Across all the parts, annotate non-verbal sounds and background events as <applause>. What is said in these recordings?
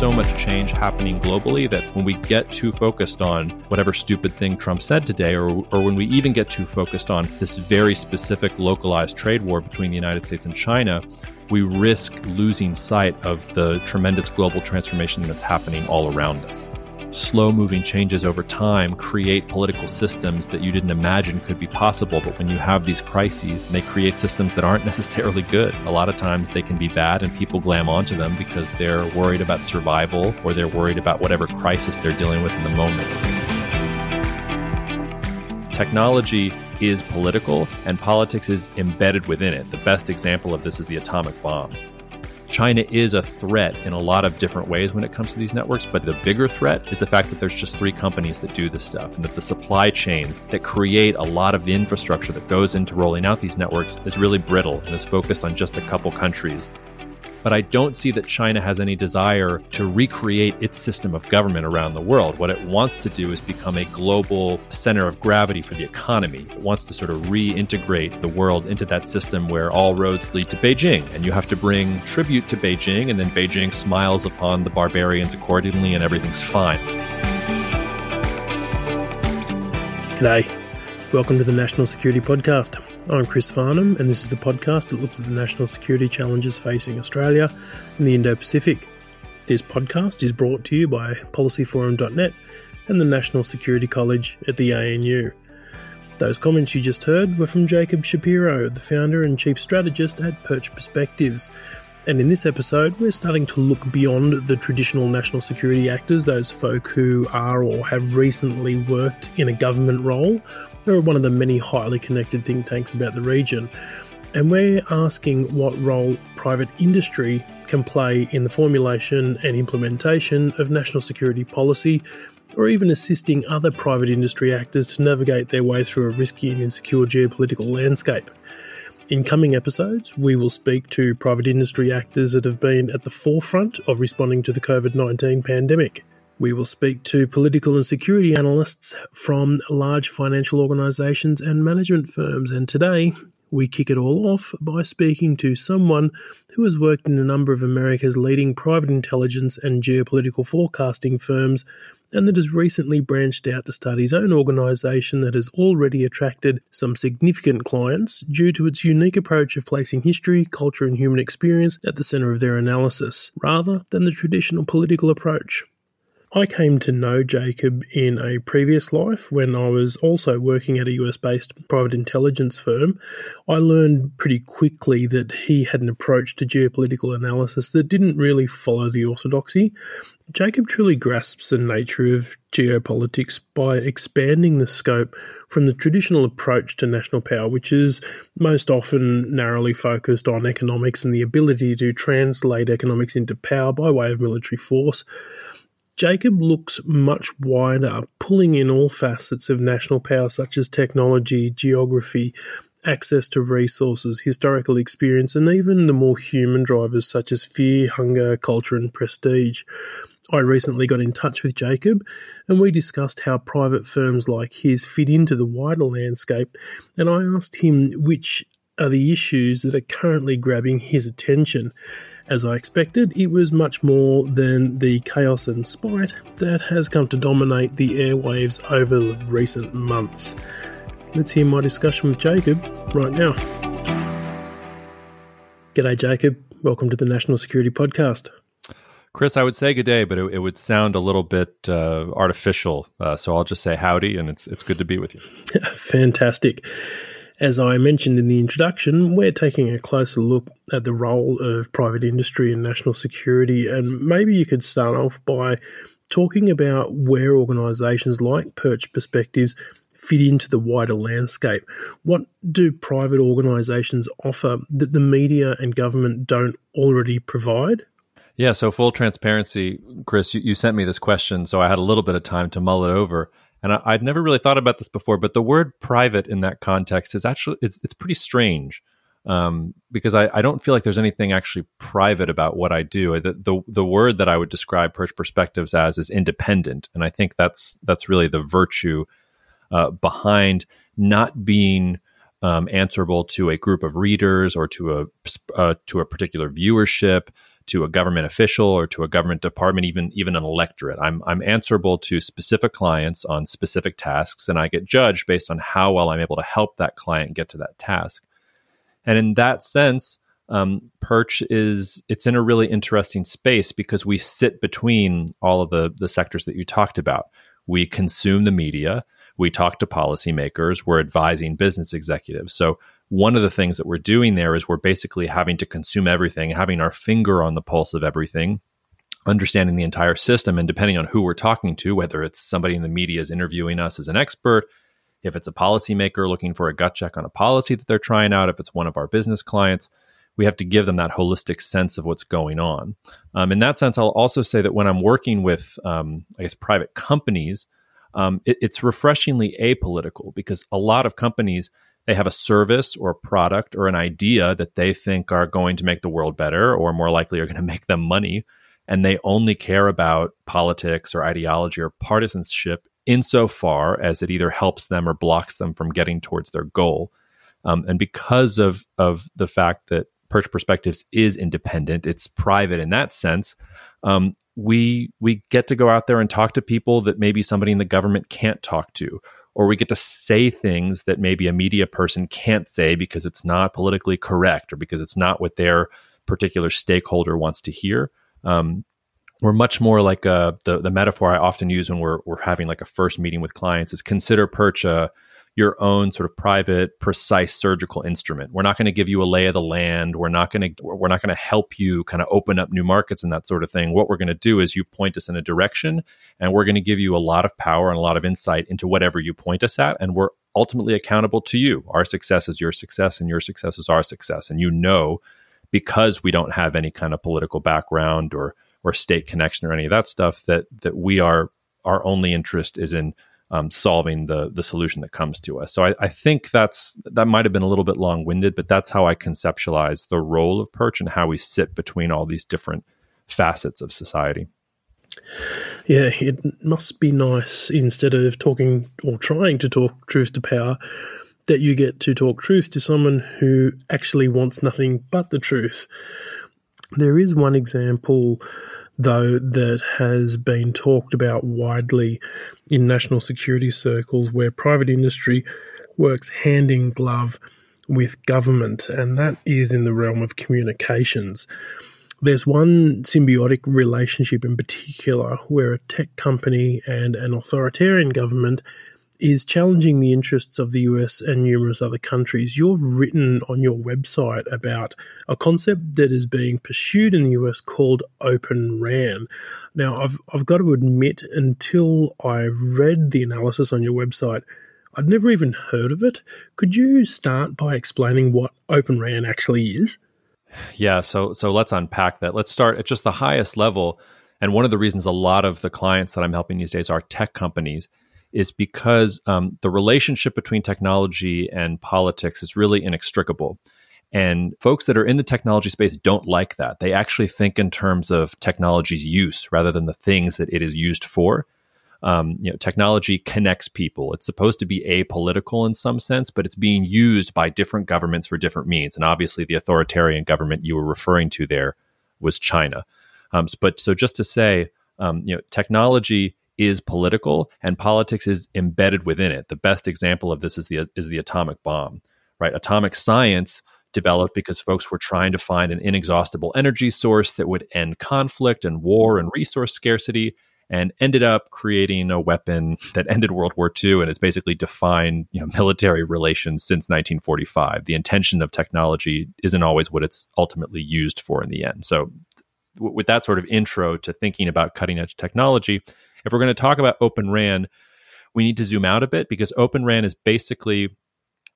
So much change happening globally that when we get too focused on whatever stupid thing Trump said today, or, or when we even get too focused on this very specific localized trade war between the United States and China, we risk losing sight of the tremendous global transformation that's happening all around us slow moving changes over time create political systems that you didn't imagine could be possible. But when you have these crises, they create systems that aren't <laughs> necessarily good. A lot of times they can be bad and people glam onto them because they're worried about survival or they're worried about whatever crisis they're dealing with in the moment. Technology is political and politics is embedded within it. The best example of this is the atomic bomb. China is a threat in a lot of different ways when it comes to these networks, but the bigger threat is the fact that there's just three companies that do this stuff and that the supply chains that create a lot of the infrastructure that goes into rolling out these networks is really brittle and is focused on just a couple countries but I don't see that China has any desire to recreate its system of government around the world. What it wants to do is become a global center of gravity for the economy. It wants to sort of reintegrate the world into that system where all roads lead to Beijing, and you have to bring tribute to Beijing, and then Beijing smiles upon the barbarians accordingly, and everything's fine. G'day. Welcome to the National Security Podcast. I'm Chris Farnham, and this is the podcast that looks at the national security challenges facing Australia and the Indo Pacific. This podcast is brought to you by policyforum.net and the National Security College at the ANU. Those comments you just heard were from Jacob Shapiro, the founder and chief strategist at Perch Perspectives. And in this episode, we're starting to look beyond the traditional national security actors, those folk who are or have recently worked in a government role they're one of the many highly connected think tanks about the region. And we're asking what role private industry can play in the formulation and implementation of national security policy, or even assisting other private industry actors to navigate their way through a risky and insecure geopolitical landscape. In coming episodes, we will speak to private industry actors that have been at the forefront of responding to the COVID 19 pandemic. We will speak to political and security analysts from large financial organisations and management firms. And today, we kick it all off by speaking to someone who has worked in a number of America's leading private intelligence and geopolitical forecasting firms and that has recently branched out to start his own organisation that has already attracted some significant clients due to its unique approach of placing history, culture, and human experience at the centre of their analysis, rather than the traditional political approach. I came to know Jacob in a previous life when I was also working at a US based private intelligence firm. I learned pretty quickly that he had an approach to geopolitical analysis that didn't really follow the orthodoxy. Jacob truly grasps the nature of geopolitics by expanding the scope from the traditional approach to national power, which is most often narrowly focused on economics and the ability to translate economics into power by way of military force. Jacob looks much wider, pulling in all facets of national power such as technology, geography, access to resources, historical experience, and even the more human drivers such as fear, hunger, culture, and prestige. I recently got in touch with Jacob and we discussed how private firms like his fit into the wider landscape, and I asked him which are the issues that are currently grabbing his attention as I expected, it was much more than the chaos and spite that has come to dominate the airwaves over recent months. Let's hear my discussion with Jacob right now. G'day, Jacob. Welcome to the National Security Podcast. Chris, I would say good day, but it, it would sound a little bit uh, artificial. Uh, so I'll just say howdy, and it's it's good to be with you. <laughs> Fantastic. As I mentioned in the introduction, we're taking a closer look at the role of private industry in national security, and maybe you could start off by talking about where organisations like Perch Perspectives fit into the wider landscape. What do private organisations offer that the media and government don't already provide? Yeah, so full transparency, Chris, you, you, sent me this question, so I had a little bit of time to mull it over. And I, would never really thought about this before, but the word private in that context is actually it's it's pretty strange um, because I, I don't feel like there's anything actually private about what I do. The, the the word that I would describe Perch Perspectives as is independent, and I think that's that's really the virtue uh, behind not being um, answerable to a group of readers or to a uh, to a particular viewership to a government official or to a government department, even even an electorate. I'm I'm answerable to specific clients on specific tasks, and I get judged based on how well I'm able to help that client get to that task. And in that sense, um, Perch is it's in a really interesting space because we sit between all of the the sectors that you talked about. We consume the media, we talk to policymakers, we're advising business executives. So one of the things that we're doing there is we're basically having to consume everything, having our finger on the pulse of everything, understanding the entire system. And depending on who we're talking to, whether it's somebody in the media is interviewing us as an expert, if it's a policymaker looking for a gut check on a policy that they're trying out, if it's one of our business clients, we have to give them that holistic sense of what's going on. Um, in that sense, I'll also say that when I'm working with, um, I guess, private companies, um, it, it's refreshingly apolitical because a lot of companies they have a service or a product or an idea that they think are going to make the world better or more likely are going <laughs> to make them money and they only care about politics or ideology or partisanship insofar as it either helps them or blocks them from getting towards their goal. Um, and because of of the fact that perch perspectives is independent it's private in that sense um, we we get to go out there and talk to people that maybe somebody in the government can't talk to or we get to say things that maybe a media person can't say because it's not politically correct or because it's not what their particular stakeholder wants to hear. Um, we're much more like uh, the the metaphor I often use when we're we're having like a first meeting with clients is consider perch a your own sort of private, precise surgical instrument. We're not going to give you a lay of the land. We're not going to we're not going to help you kind of open up new markets and that sort of thing. What we're going to do is you point us in a direction, and we're going to give you a lot of power and a lot of insight into whatever you point us at, and we're ultimately accountable to you. Our success is your success, and your success is our success. And you know, because we don't have any kind of political background or or state connection or any of that stuff, that that we are our only interest is in um, solving the the solution that comes to us. So I, I think that's that might have been a little bit long winded, but that's how I conceptualize the role of Perch and how we sit between all these different facets of society. Yeah, it must be nice instead of talking or trying to talk truth to power that you get to talk truth to someone who actually wants nothing but the truth. There is one example though, that has been talked about widely in national security circles where private industry works hand in glove with government, and that is in the realm of communications. There's one symbiotic relationship in particular where a tech company and an authoritarian government is challenging the interests of the US and numerous other countries. You've written on your website about a concept that is being pursued in the US called Open RAN. Now, I've, I've got to admit, until I read the analysis on your website, I'd never even heard of it. Could you start by explaining what Open RAN actually is? Yeah, so so let's unpack that. Let's start at just the highest level. And one of the reasons a lot of the clients that I'm helping these days are tech companies is because um, the relationship between technology and politics is really inextricable. And folks that are in the technology space don't like that. They actually think in terms of technology's use rather than the things that it is used for. Um, you know, technology connects people. It's supposed to be apolitical in some sense, but it's being used by different governments for different means. And obviously, the authoritarian government you were referring to there was China. Um, but so, just to say, um, you know, technology is political and politics is embedded within it. The best example of this is the is the atomic bomb, right? Atomic science developed because folks were trying to find an inexhaustible energy source that would end conflict and war and resource scarcity. and ended up creating a weapon <laughs> that ended World War II and has basically defined you know, <laughs> military relations since 1945. The intention of technology isn't always what it's ultimately used for in the end. So, w- with that sort of intro to thinking about cutting edge technology, if we're going to talk about Open RAN, we need to zoom out a bit because Open RAN is basically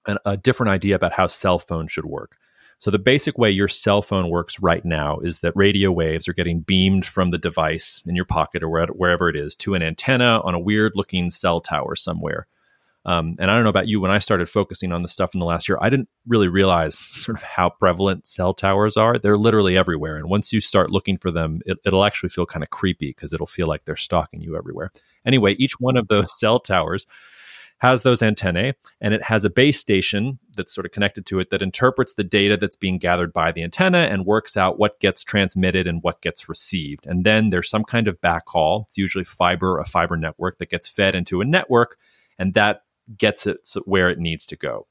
an, a different idea about how cell phones should work. So, the basic way your cell phone works right now is that radio waves are getting beamed from the device in your pocket or wherever it is to an antenna on a weird looking cell tower somewhere. Um, and I don't know about you, when I started focusing on this stuff in the last year, I didn't really realize sort of how prevalent cell towers are. They're literally everywhere. And once you start looking for them, it, it'll actually feel kind of creepy because it'll feel like they're stalking you everywhere. Anyway, each one of those <laughs> cell towers has those antennae and it has a base station that's sort of connected to it that interprets the data that's being gathered by the antenna and works out what gets transmitted and what gets received. And then there's some kind of backhaul. It's usually fiber, a fiber network that gets fed into a network and that gets it where it needs to go.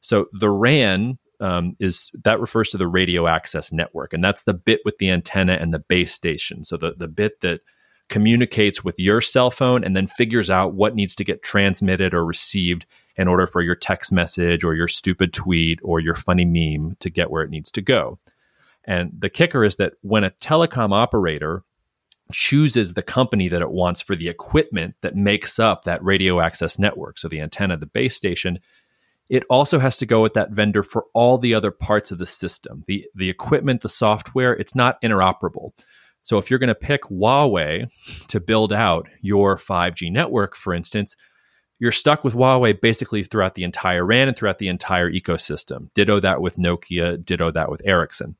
So the RAN um, is that refers to the radio access network, and that's the bit with the antenna and the base station. So the the bit that communicates with your cell phone and then figures out what needs to get transmitted or received in order for your text message or your stupid tweet or your funny meme to get where it needs to go. And the kicker is that when a telecom operator chooses the company that it wants for the equipment that makes up that radio access network, so the antenna, the base station, it also has to go with that vendor for all the other parts of the system. The the equipment, the software, it's not interoperable. So if you're going to pick Huawei to build out your 5G network, for instance, you're stuck with Huawei basically throughout the entire RAN and throughout the entire ecosystem. Ditto that with Nokia, ditto that with Ericsson.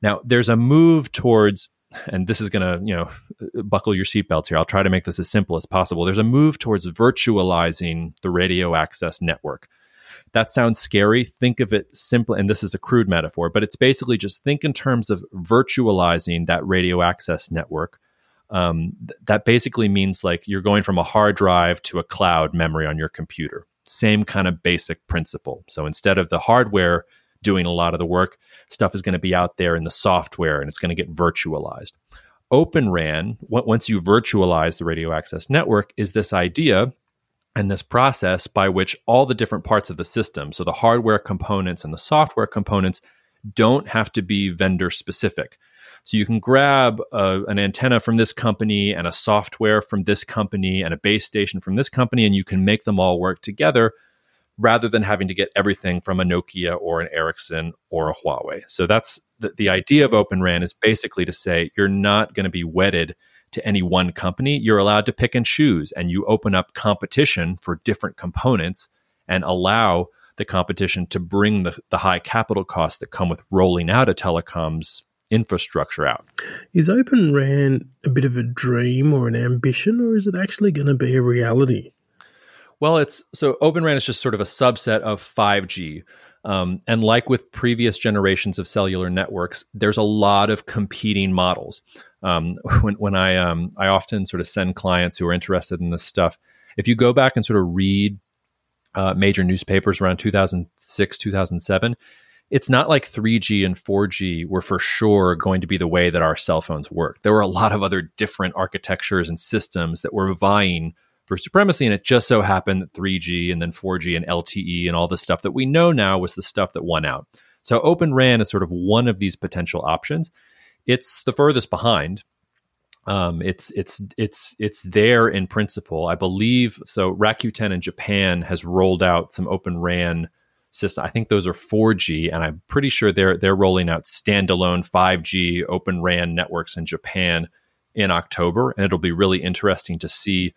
Now, there's a move towards and this is going to, you know, buckle your seatbelts here. I'll try to make this as simple as possible. There's a move towards virtualizing the radio access network. That sounds scary. Think of it simply, and this is a crude metaphor, but it's basically just think in terms of virtualizing that radio access network. Um, th- that basically means like you're going from a hard drive to a cloud memory on your computer. Same kind of basic principle. So instead of the hardware doing a lot of the work. Stuff is going to be out there in the software and it's going to get virtualized. Open RAN, once you virtualize the radio access network, is this idea and this process by which all the different parts of the system, so the hardware components and the software components, don't have to be vendor specific. So you can grab a, an antenna from this company and a software from this company and a base station from this company, and you can make them all work together rather than having to get everything from a Nokia or an Ericsson or a Huawei. So that's the, the idea of Open RAN is basically to say you're not going to be wedded to any one company. You're allowed to pick and choose, and you open up competition for different components and allow the competition to bring the, the high capital costs that come with rolling out a telecom's infrastructure out. Is Open RAN a bit of a dream or an ambition, or is it actually going to be a reality? Well, it's so Open RAN is just sort of a subset of 5G. Um, and like with previous generations of cellular networks, there's a lot of competing models. Um, <laughs> when, when I um, I often sort of send clients who are interested in this stuff, if you go back and sort of read uh, major newspapers around 2006, 2007, it's not like 3G and 4G were for sure going to be the way that our cell phones work. There were a lot of other different architectures and systems that were vying for supremacy. And it just so happened that 3G and then 4G and LTE and all the stuff that we know now was the stuff that won out. So Open RAN is sort of one of these potential options. It's the furthest behind. Um, it's it's it's it's there in principle, I believe. So Rakuten in Japan has rolled out some Open RAN system. I think those are 4G, and I'm pretty sure they're they're rolling out standalone 5G Open RAN networks in Japan in October, and it'll be really interesting to see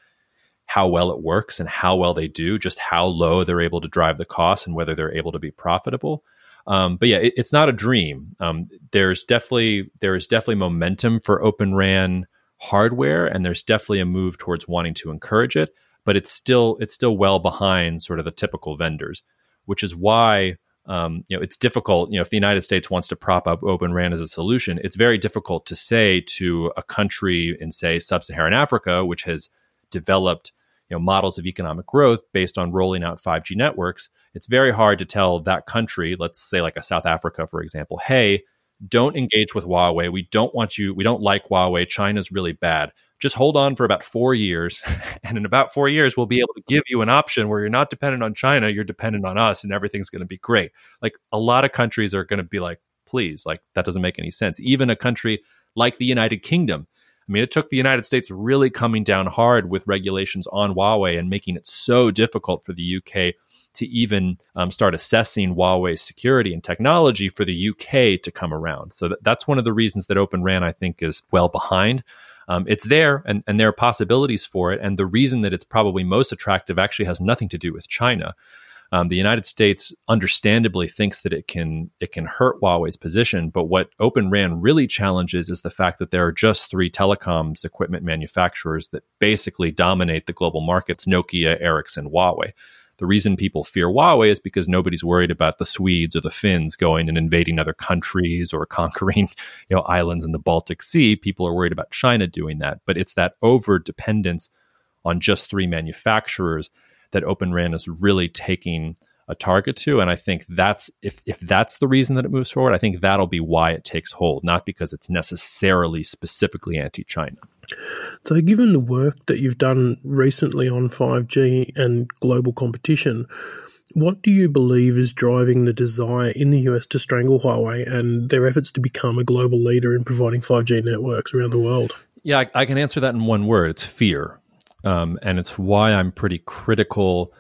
how well it works and how well they do, just how low they're able to drive the cost and whether they're able to be profitable. Um, but yeah, it, it's not a dream. Um, there's definitely there is definitely momentum for Open RAN hardware, and there's definitely a move towards wanting to encourage it. But it's still it's still well behind sort of the typical vendors, which is why um, you know it's difficult. You know, if the United States wants to prop up Open RAN as a solution, it's very difficult to say to a country in say Sub-Saharan Africa, which has developed you know models of economic growth based on rolling out 5G networks, it's very hard to tell that country, let's say like a South Africa for example, hey, don't engage with Huawei. We don't want you we don't like Huawei. China's really bad. just hold on for about four years. <laughs> And in about four years, we'll be able to give you an option where you're not dependent on China, you're dependent on us, and everything's going to be great. Like a lot of countries are going to be like, please, like that doesn't make any sense. Even a country like the United Kingdom. I mean, it took the United States really coming down hard with regulations on Huawei and making it so difficult for the UK to even um, start assessing Huawei's security and technology for the UK to come around. So that, that's one of the reasons that Open RAN, I think, is well behind. Um, it's there and, and there are possibilities for it. And the reason that it's probably most attractive actually has nothing to do with China. Um, the United States understandably thinks that it can it can hurt Huawei's position, but what Open RAN really challenges is the fact that there are just three telecoms equipment manufacturers that basically dominate the global markets: Nokia, Ericsson, Huawei. The reason people fear Huawei is because nobody's worried about the Swedes or the Finns going and invading other countries or <laughs> conquering, you know, islands in the Baltic Sea. People are worried about China doing that, but it's that over dependence on just three manufacturers that Open RAN is really taking a target to. And I think that's if if that's the reason that it moves forward, I think that'll be why it takes hold, not because it's necessarily specifically anti-China. So, given the work that you've done recently on 5G and global competition, what do you believe is driving the desire in the US to strangle Huawei and their efforts to become a global leader in providing 5G networks around the world? Yeah, I, I can answer that in one word it's fear. Um, and it's why I'm pretty critical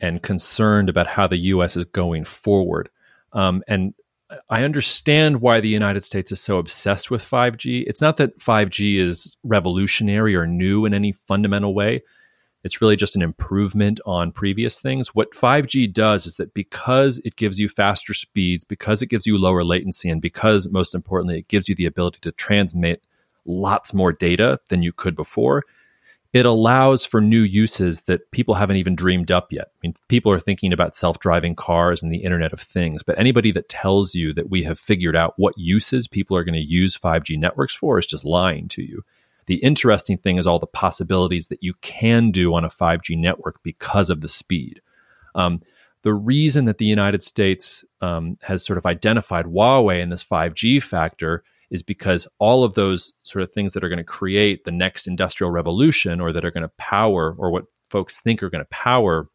and concerned about how the US is going forward. Um, and I understand why the United States is so obsessed with 5G. It's not that 5G is revolutionary or new in any fundamental way. It's really just an improvement on previous things. What 5G does is that because it gives you faster speeds, because it gives you lower latency, and because, most importantly, it gives you the ability to transmit lots more data than you could before, it allows for new uses that people haven't even dreamed up yet. I mean, people are thinking about self driving cars and the Internet of Things, but anybody that tells you that we have figured out what uses people are going to use 5G networks for is just lying to you. The interesting thing is all the possibilities that you can do on a 5G network because of the speed. Um, the reason that the United States um, has sort of identified Huawei in this 5G factor is because all of those sort of things that are going to create the next industrial revolution or that are going to power or what folks think are going to power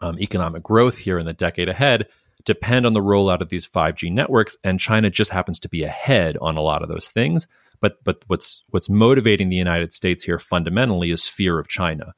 um, economic growth here in the decade ahead depend on the rollout of these 5G networks and China just happens to be ahead on a lot of those things. But but what's what's motivating the United States here fundamentally is fear of China.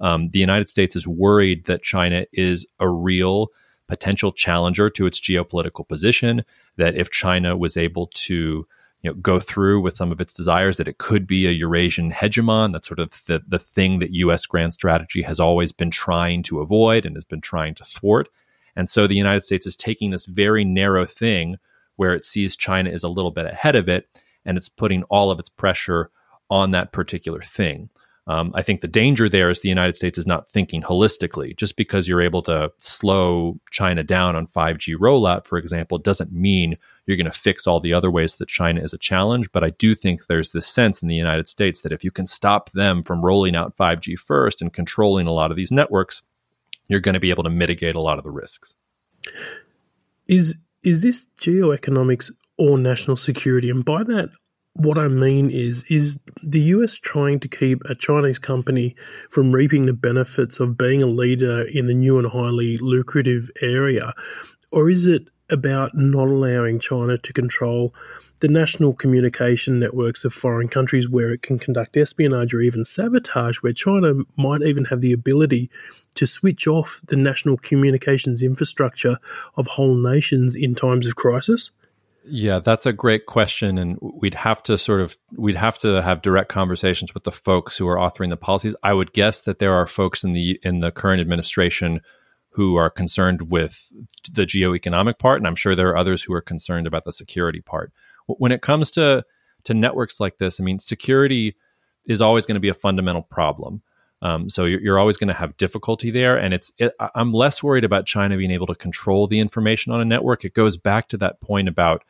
Um, the United States is worried that China is a real potential challenger to its geopolitical position that if China was able to you know, go through with some of its desires, that it could be a Eurasian hegemon. That's sort of the, the thing that U.S. grand strategy has always been trying to avoid and has been trying to thwart. And so the United States is taking this very narrow thing where it sees China is a little bit ahead of it, and it's putting all of its pressure on that particular thing. Um, I think the danger there is the United States is not thinking holistically. Just because you're able to slow China down on 5G rollout, for example, doesn't mean you're going to fix all the other ways that China is a challenge. But I do think there's this sense in the United States that if you can stop them from rolling out 5G first and controlling a lot of these networks, you're going to be able to mitigate a lot of the risks. Is is this geoeconomics or national security? And by that, what I mean is, is the US trying to keep a Chinese company from reaping the benefits of being a leader in a new and highly lucrative area? Or is it about not allowing China to control the national communication networks of foreign countries where it can conduct espionage or even sabotage, where China might even have the ability to switch off the national communications infrastructure of whole nations in times of crisis? Yeah, that's a great question, and we'd have to sort of we'd have to have direct conversations with the folks who are authoring the policies. I would guess that there are folks in the in the current administration who are concerned with the geoeconomic part, and I'm sure there are others who are concerned about the security part. When it comes to to networks like this, I mean, security is always going to be a fundamental problem. Um, so you're, you're always going to have difficulty there, and it's it, I'm less worried about China being able to control the information on a network. It goes back to that point about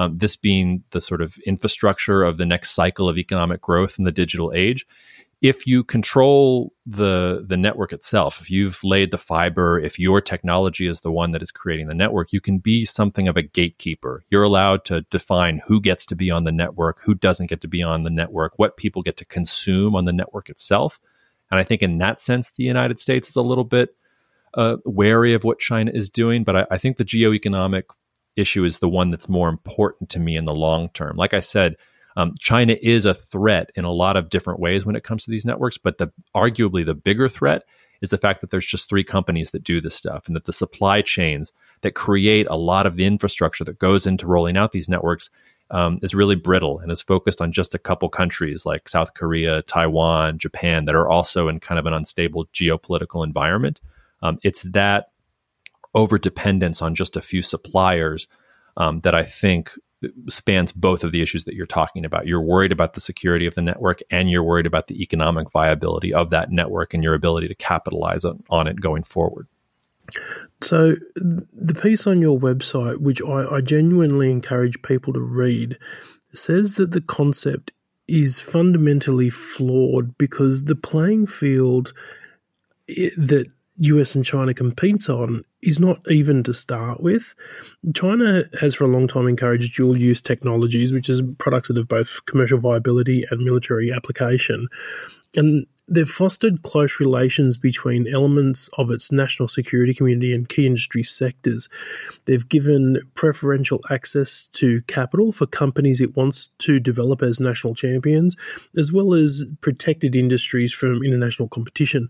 um, this being the sort of infrastructure of the next cycle of economic growth in the digital age. if you control the the network itself, if you've laid the fiber, if your technology is the one that is creating the network, you can be something of a gatekeeper. You're allowed to define who gets to be on the network, who doesn't get to be on the network, what people get to consume on the network itself. And I think in that sense, the United States is a little bit uh, wary of what China is doing. But I, I think the geoeconomic issue is the one that's more important to me in the long term. Like I said, um, China is a threat in a lot of different ways when it comes to these networks, but the arguably the bigger threat is the fact that there's just three companies that do this stuff, and that the supply chains that create a lot of the infrastructure that goes into rolling out these networks um, is really brittle and is focused on just a couple countries like South Korea, Taiwan, Japan that are also in kind of an unstable geopolitical environment. Um, it's that over dependence on just a few suppliers um, that I think spans both of the issues that you're talking about. You're worried about the security of the network and you're worried about the economic viability of that network and your ability to capitalize on it going forward. So, the piece on your website, which I, I genuinely encourage people to read, says that the concept is fundamentally flawed because the playing field that US and China competes on is not even to start with. China has for a long time encouraged dual use technologies, which is products that have both commercial viability and military application. And they've fostered close relations between elements of its national security community and key industry sectors. They've given preferential access to capital for companies it wants to develop as national champions, as well as protected industries from international competition.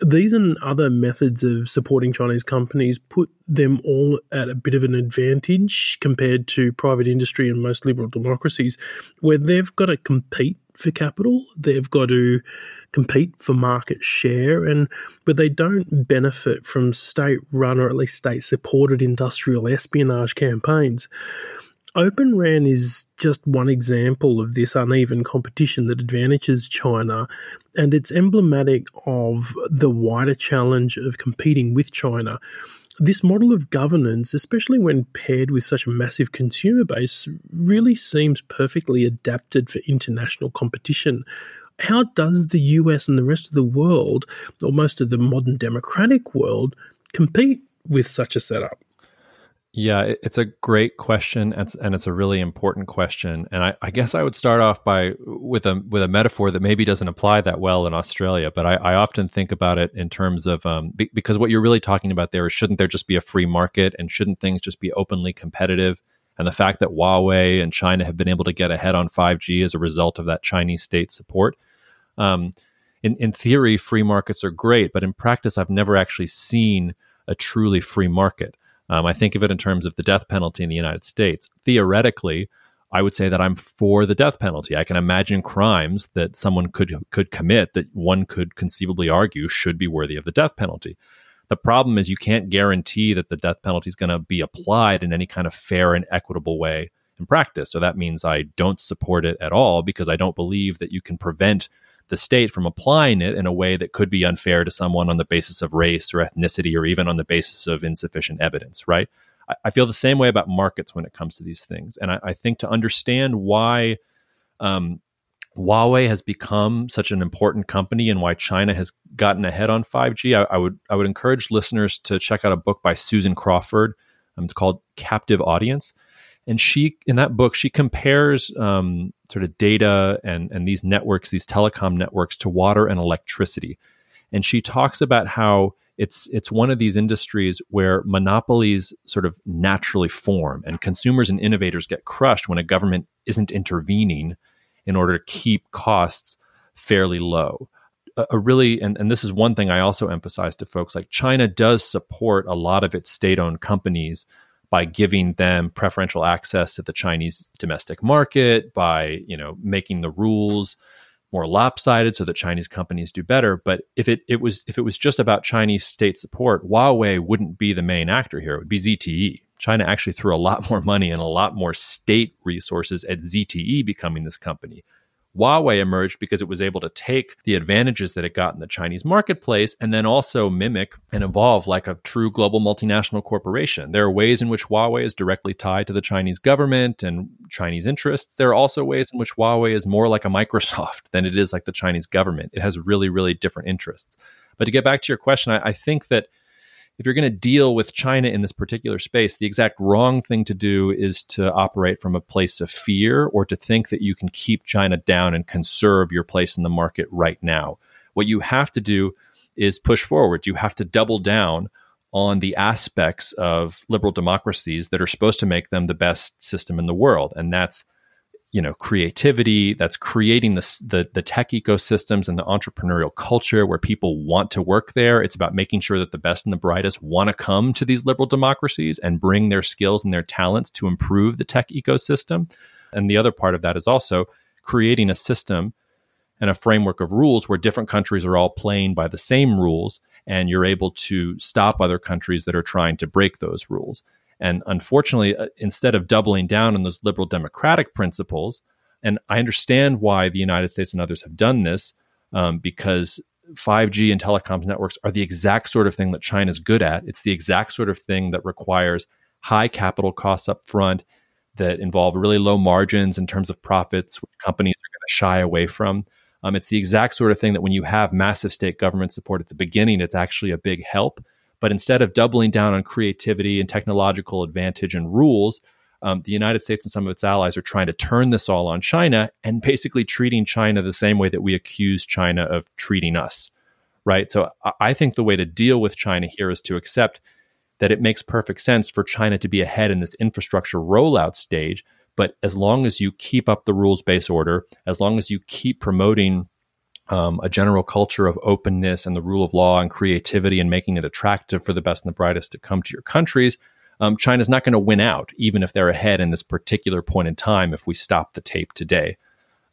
These and other methods of supporting Chinese companies put them all at a bit of an advantage compared to private industry and most liberal democracies, where they've got to compete for capital, they've got to compete for market share, and but they don't benefit from state-run or at least state-supported industrial espionage campaigns. Open RAN is just one example of this uneven competition that advantages China, and it's emblematic of the wider challenge of competing with China. This model of governance, especially when paired with such a massive consumer base, really seems perfectly adapted for international competition. How does the US and the rest of the world, or most of the modern democratic world, compete with such a setup? Yeah, it's a great question, and it's a really important question. And I, I, guess I would start off by with a with a metaphor that maybe doesn't apply that well in Australia, but I, I often think about it in terms of um, be, because what you're really talking about there is shouldn't there just be a free market, and shouldn't things just be openly competitive? And the fact that Huawei and China have been able to get ahead on 5G as a result of that Chinese state support. Um, in in theory, free markets are great, but in practice, I've never actually seen a truly free market. Um, I think of it in terms of the death penalty in the United States. Theoretically, I would say that I'm for the death penalty. I can imagine crimes that someone could could commit that one could conceivably argue should be worthy of the death penalty. The problem is you can't guarantee that the death penalty is going to be applied in any kind of fair and equitable way in practice. So that means I don't support it at all because I don't believe that you can prevent the state from applying it in a way that could be unfair to someone on the basis of race or ethnicity or even on the basis of insufficient evidence, right? I, I feel the same way about markets when it comes to these things. And I, I think to understand why um, Huawei has become such an important company and why China has gotten ahead on 5G, I, I, would I would encourage listeners to check out a book by Susan Crawford. Um, it's called Captive Audience and she in that book she compares um, sort of data and and these networks these telecom networks to water and electricity. And she talks about how it's it's one of these industries where monopolies sort of naturally form and consumers and innovators get crushed when a government isn't intervening in order to keep costs fairly low. A, a really and, and this is one thing i also emphasize to folks like china does support a lot of its state-owned companies by giving them preferential access to the Chinese domestic market, by you know making the rules more lopsided so that Chinese companies do better. But if it, it was if it was just about Chinese state support, Huawei wouldn't be the main actor here. It would be ZTE. China actually threw a lot <laughs> more money and a lot more state resources at ZTE becoming this company. Huawei emerged because it was able to take the advantages that it got in the Chinese marketplace and then also mimic and evolve like a true global multinational corporation. There are ways in which Huawei is directly tied to the Chinese government and Chinese interests. There are also ways in which Huawei is more like a <laughs> Microsoft than it is like the Chinese government. It has really, really different interests. But to get back to your question, I, I think that if you're going to deal with China in this particular space, the exact wrong thing to do is to operate from a place of fear or to think that you can keep China down and conserve your place in the market right now. What you have to do is push forward. You have to double down on the aspects of liberal democracies that are supposed to make them the best system in the world. And that's you know creativity that's creating the, the, the tech ecosystems and the entrepreneurial culture where people want to work there. It's about making sure that the best and the brightest want to come to these liberal democracies and bring their skills and their talents to improve the tech ecosystem. And the other part of that is also creating a system and a framework of rules where different countries are all playing by the same rules and you're able to stop other countries that are trying to break those rules and unfortunately, uh, instead of doubling down on those liberal democratic principles, and I understand why the United States and others have done this, um, because 5G and telecoms networks are the exact sort of thing that China's good at. It's the exact sort of thing that requires high capital costs up front, that involve really low margins in terms of profits, which companies are going to shy away from. Um, it's the exact sort of thing that when you have massive state government support at the beginning, it's actually a big help. But instead of doubling down on creativity and technological advantage and rules, um, the United States and some of its allies are trying to turn this all on China and basically treating China the same way that we accuse China of treating us. Right. So I think the way to deal with China here is to accept that it makes perfect sense for China to be ahead in this infrastructure rollout stage. But as long as you keep up the rules based order, as long as you keep promoting um, a general culture of openness and the rule of law and creativity and making it attractive for the best and the brightest to come to your countries, um, China's not going to win out, even if they're ahead in this particular point in time if we stop the tape today.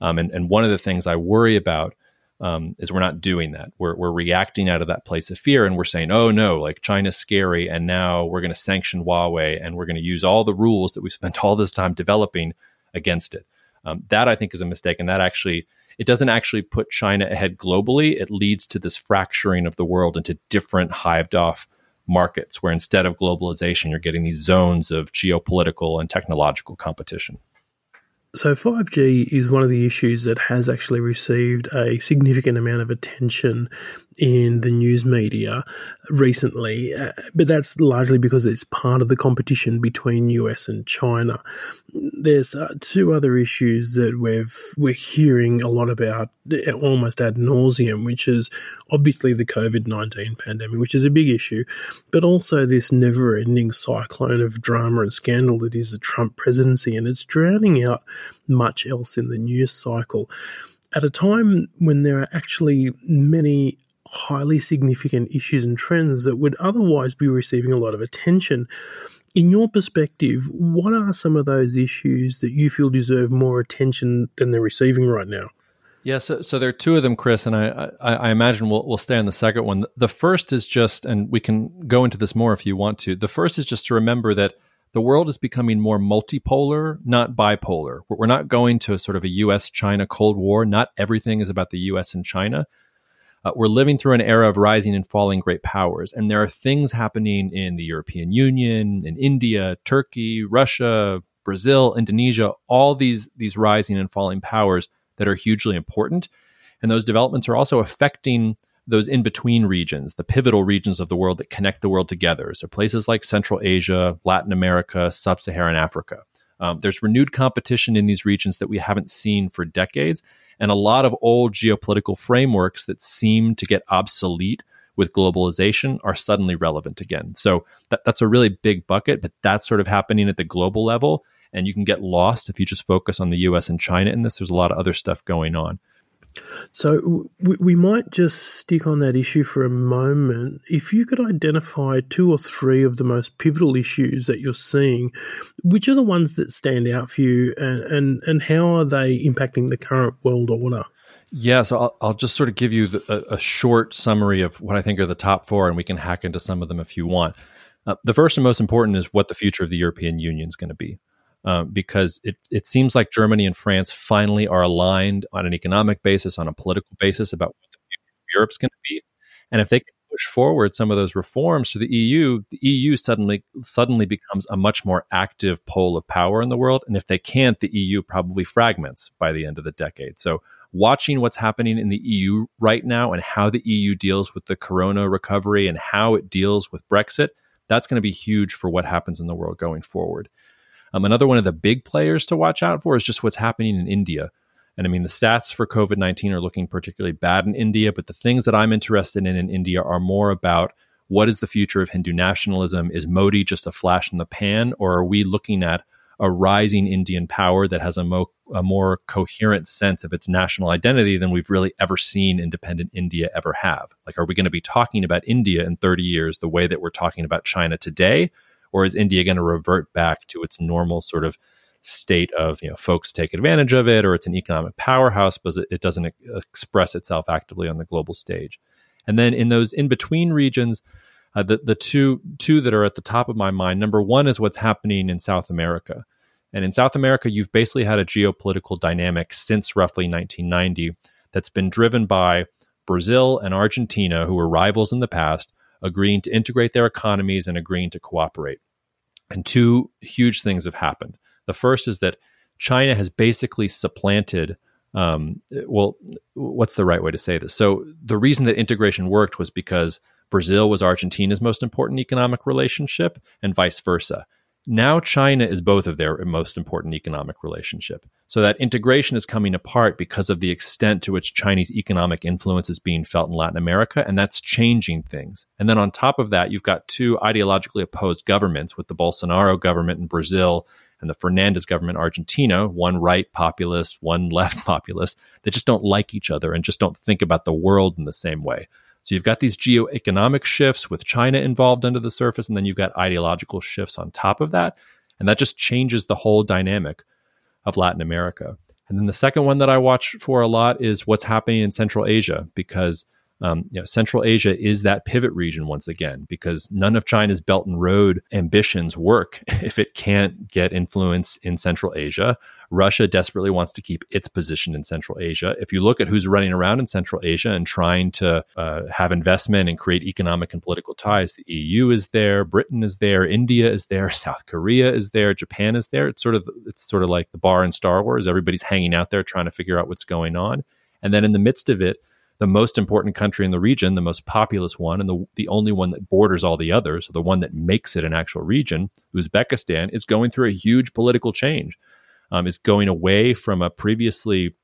Um, and, and, one of the things I worry about um, is we're not doing that. We're, we're reacting out of that place of fear and we're saying, oh no, like China's scary. And now we're going to sanction Huawei and we're going to use all the rules that we spent all this time developing against it. Um, that I think is a mistake. And that actually it doesn't actually put China ahead globally. It leads to this fracturing of the world into different hived off markets where instead of globalization, you're getting these zones of geopolitical and technological competition. So, 5G is one of the issues that has actually received a significant amount of attention in the news media recently, uh, but that's largely because it's part of the competition between US and China. There's uh, two other issues that we've we're hearing a lot about, almost ad nauseum, which is obviously the COVID nineteen pandemic, which is a big issue, but also this never-ending cyclone of drama and scandal that is the Trump presidency, and it's drowning out much else in the news cycle at a time when there are actually many highly significant issues and trends that would otherwise be receiving a lot of attention. In your perspective, what are some of those issues that you feel deserve more attention than they're receiving right now? Yeah, so, so there are two of them, Chris, and I, I, I imagine we'll, we'll stay on the second one. The first is just, and we can go into this more if you want to. The first is just to remember that the world is becoming more multipolar, not bipolar. We're not going to a sort of a US China Cold War. Not everything is about the US and China. Uh, we're living through an era of rising and falling great powers, and there are things happening in the European Union, in India, Turkey, Russia, Brazil, Indonesia, all these these rising and falling powers that are hugely important. And those developments are also affecting those in between regions, the pivotal regions of the world that connect the world together. So places like Central Asia, Latin America, Sub Saharan Africa. Um, there's renewed competition in these regions that we haven't seen for decades. And a lot of old geopolitical frameworks that seem to get obsolete with globalization are suddenly relevant again. So that, that's a really big bucket, but that's sort of happening at the global level. And you can get lost if you just focus on the US and China in this. There's a lot of other stuff going on. So we, might just stick on that issue for a moment. If you could identify two or three of the most pivotal issues that you're seeing, which are the ones that stand out for you, and and, and how are they impacting the current world order? Yeah, so I'll, I'll just sort of give you the, a, a, short summary of what I think are the top four, and we can hack into some of them if you want. Uh, the first and most important is what the future of the European Union is going to be. Um, because it, it seems like Germany and France finally are aligned on an economic basis, on a political basis about what the future of Europe's going to be. And if they can push forward some of those reforms to the EU, the EU suddenly suddenly becomes a much more active pole of power in the world. And if they can't, the EU probably fragments by the end of the decade. So watching what's happening in the EU right now and how the EU deals with the corona recovery and how it deals with Brexit, that's going to be huge for what happens in the world going forward. Um, another one of the big players to watch out for is just what's happening in India. And I mean, the stats for COVID 19 are looking particularly bad in India, but the things that I'm interested in in India are more about what is the future of Hindu nationalism? Is Modi just a flash in the pan, or are we looking at a rising Indian power that has a, mo- a more coherent sense of its national identity than we've really ever seen independent India ever have? Like, are we going to be talking about India in 30 years the way that we're talking about China today? Or is India going to revert back to its normal sort of state of you know folks take advantage of it or it's an economic powerhouse but it, doesn't express itself actively on the global stage and then in those in between regions uh, the the two two that are at the top of my mind number one is what's happening in South America and in South America you've basically had a geopolitical dynamic since roughly 1990 that's been driven by Brazil and Argentina who were rivals in the past agreeing to integrate their economies and agreeing to cooperate. And two huge things have happened. The first is that China has basically supplanted. Um, well, what's the right way to say this? So, the reason that integration worked was because Brazil was Argentina's most important economic relationship, and vice versa. Now, China is both of their most important economic relationship. So, that integration is coming apart because of the extent to which Chinese economic influence is being felt in Latin America, and that's changing things. And then on top of that, you've got two ideologically opposed governments with the Bolsonaro government in Brazil and the Fernandez government in Argentina, one right populist, one <laughs> left populist, that just don't like each other and just don't think about the world in the same way. So you've got these geoeconomic shifts with China involved under the surface, and then you've got ideological shifts on top of that. And that just changes the whole dynamic of Latin America. And then the second one that I watch for a lot is what's happening in Central Asia, because um, you know, Central Asia is that pivot region once again, because none of China's Belt and Road ambitions work <laughs> if it can't get influence in Central Asia. Russia desperately wants to keep its position in Central Asia. If you look at who's running around in Central Asia and trying to uh, have investment and create economic and political ties, the EU is there, Britain is there, India is there, <laughs> South Korea is there, Japan is there. It's sort of it's sort of like the bar in Star Wars. Everybody's hanging out there trying to figure out what's going on, and then in the midst of it the most important country in the region, the most populous one, and the, the only one that borders all the others, the one that makes it an actual region, Uzbekistan, is going through a huge political change. Um, is going away from a previously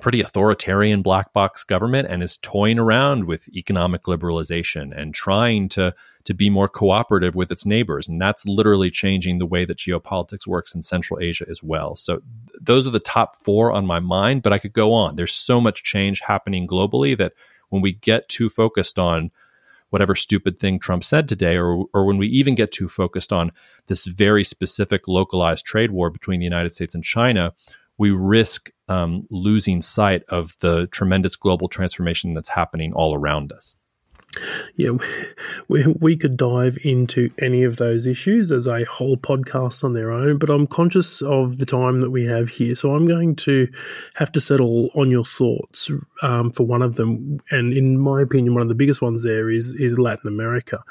pretty authoritarian black box government and is toying around with economic liberalization and trying to to be more cooperative with its neighbors. And that's literally changing the way that geopolitics works in central asia as well. So th- those are the top 4 on my mind but i could go on. There's so much change happening globally that when we get too focused on whatever stupid thing Trump said today, or, or when we even get too focused on this very specific localized trade war between the United States and China, we risk um, losing sight of the tremendous global transformation that's happening all around us. Yeah, <laughs> we, we could dive into any of those issues as a whole podcast on their own, but I'm conscious of the time that we have here. So I'm going to have to settle on your thoughts um, for one of them. And in my opinion, one of the biggest ones there is, is Latin America.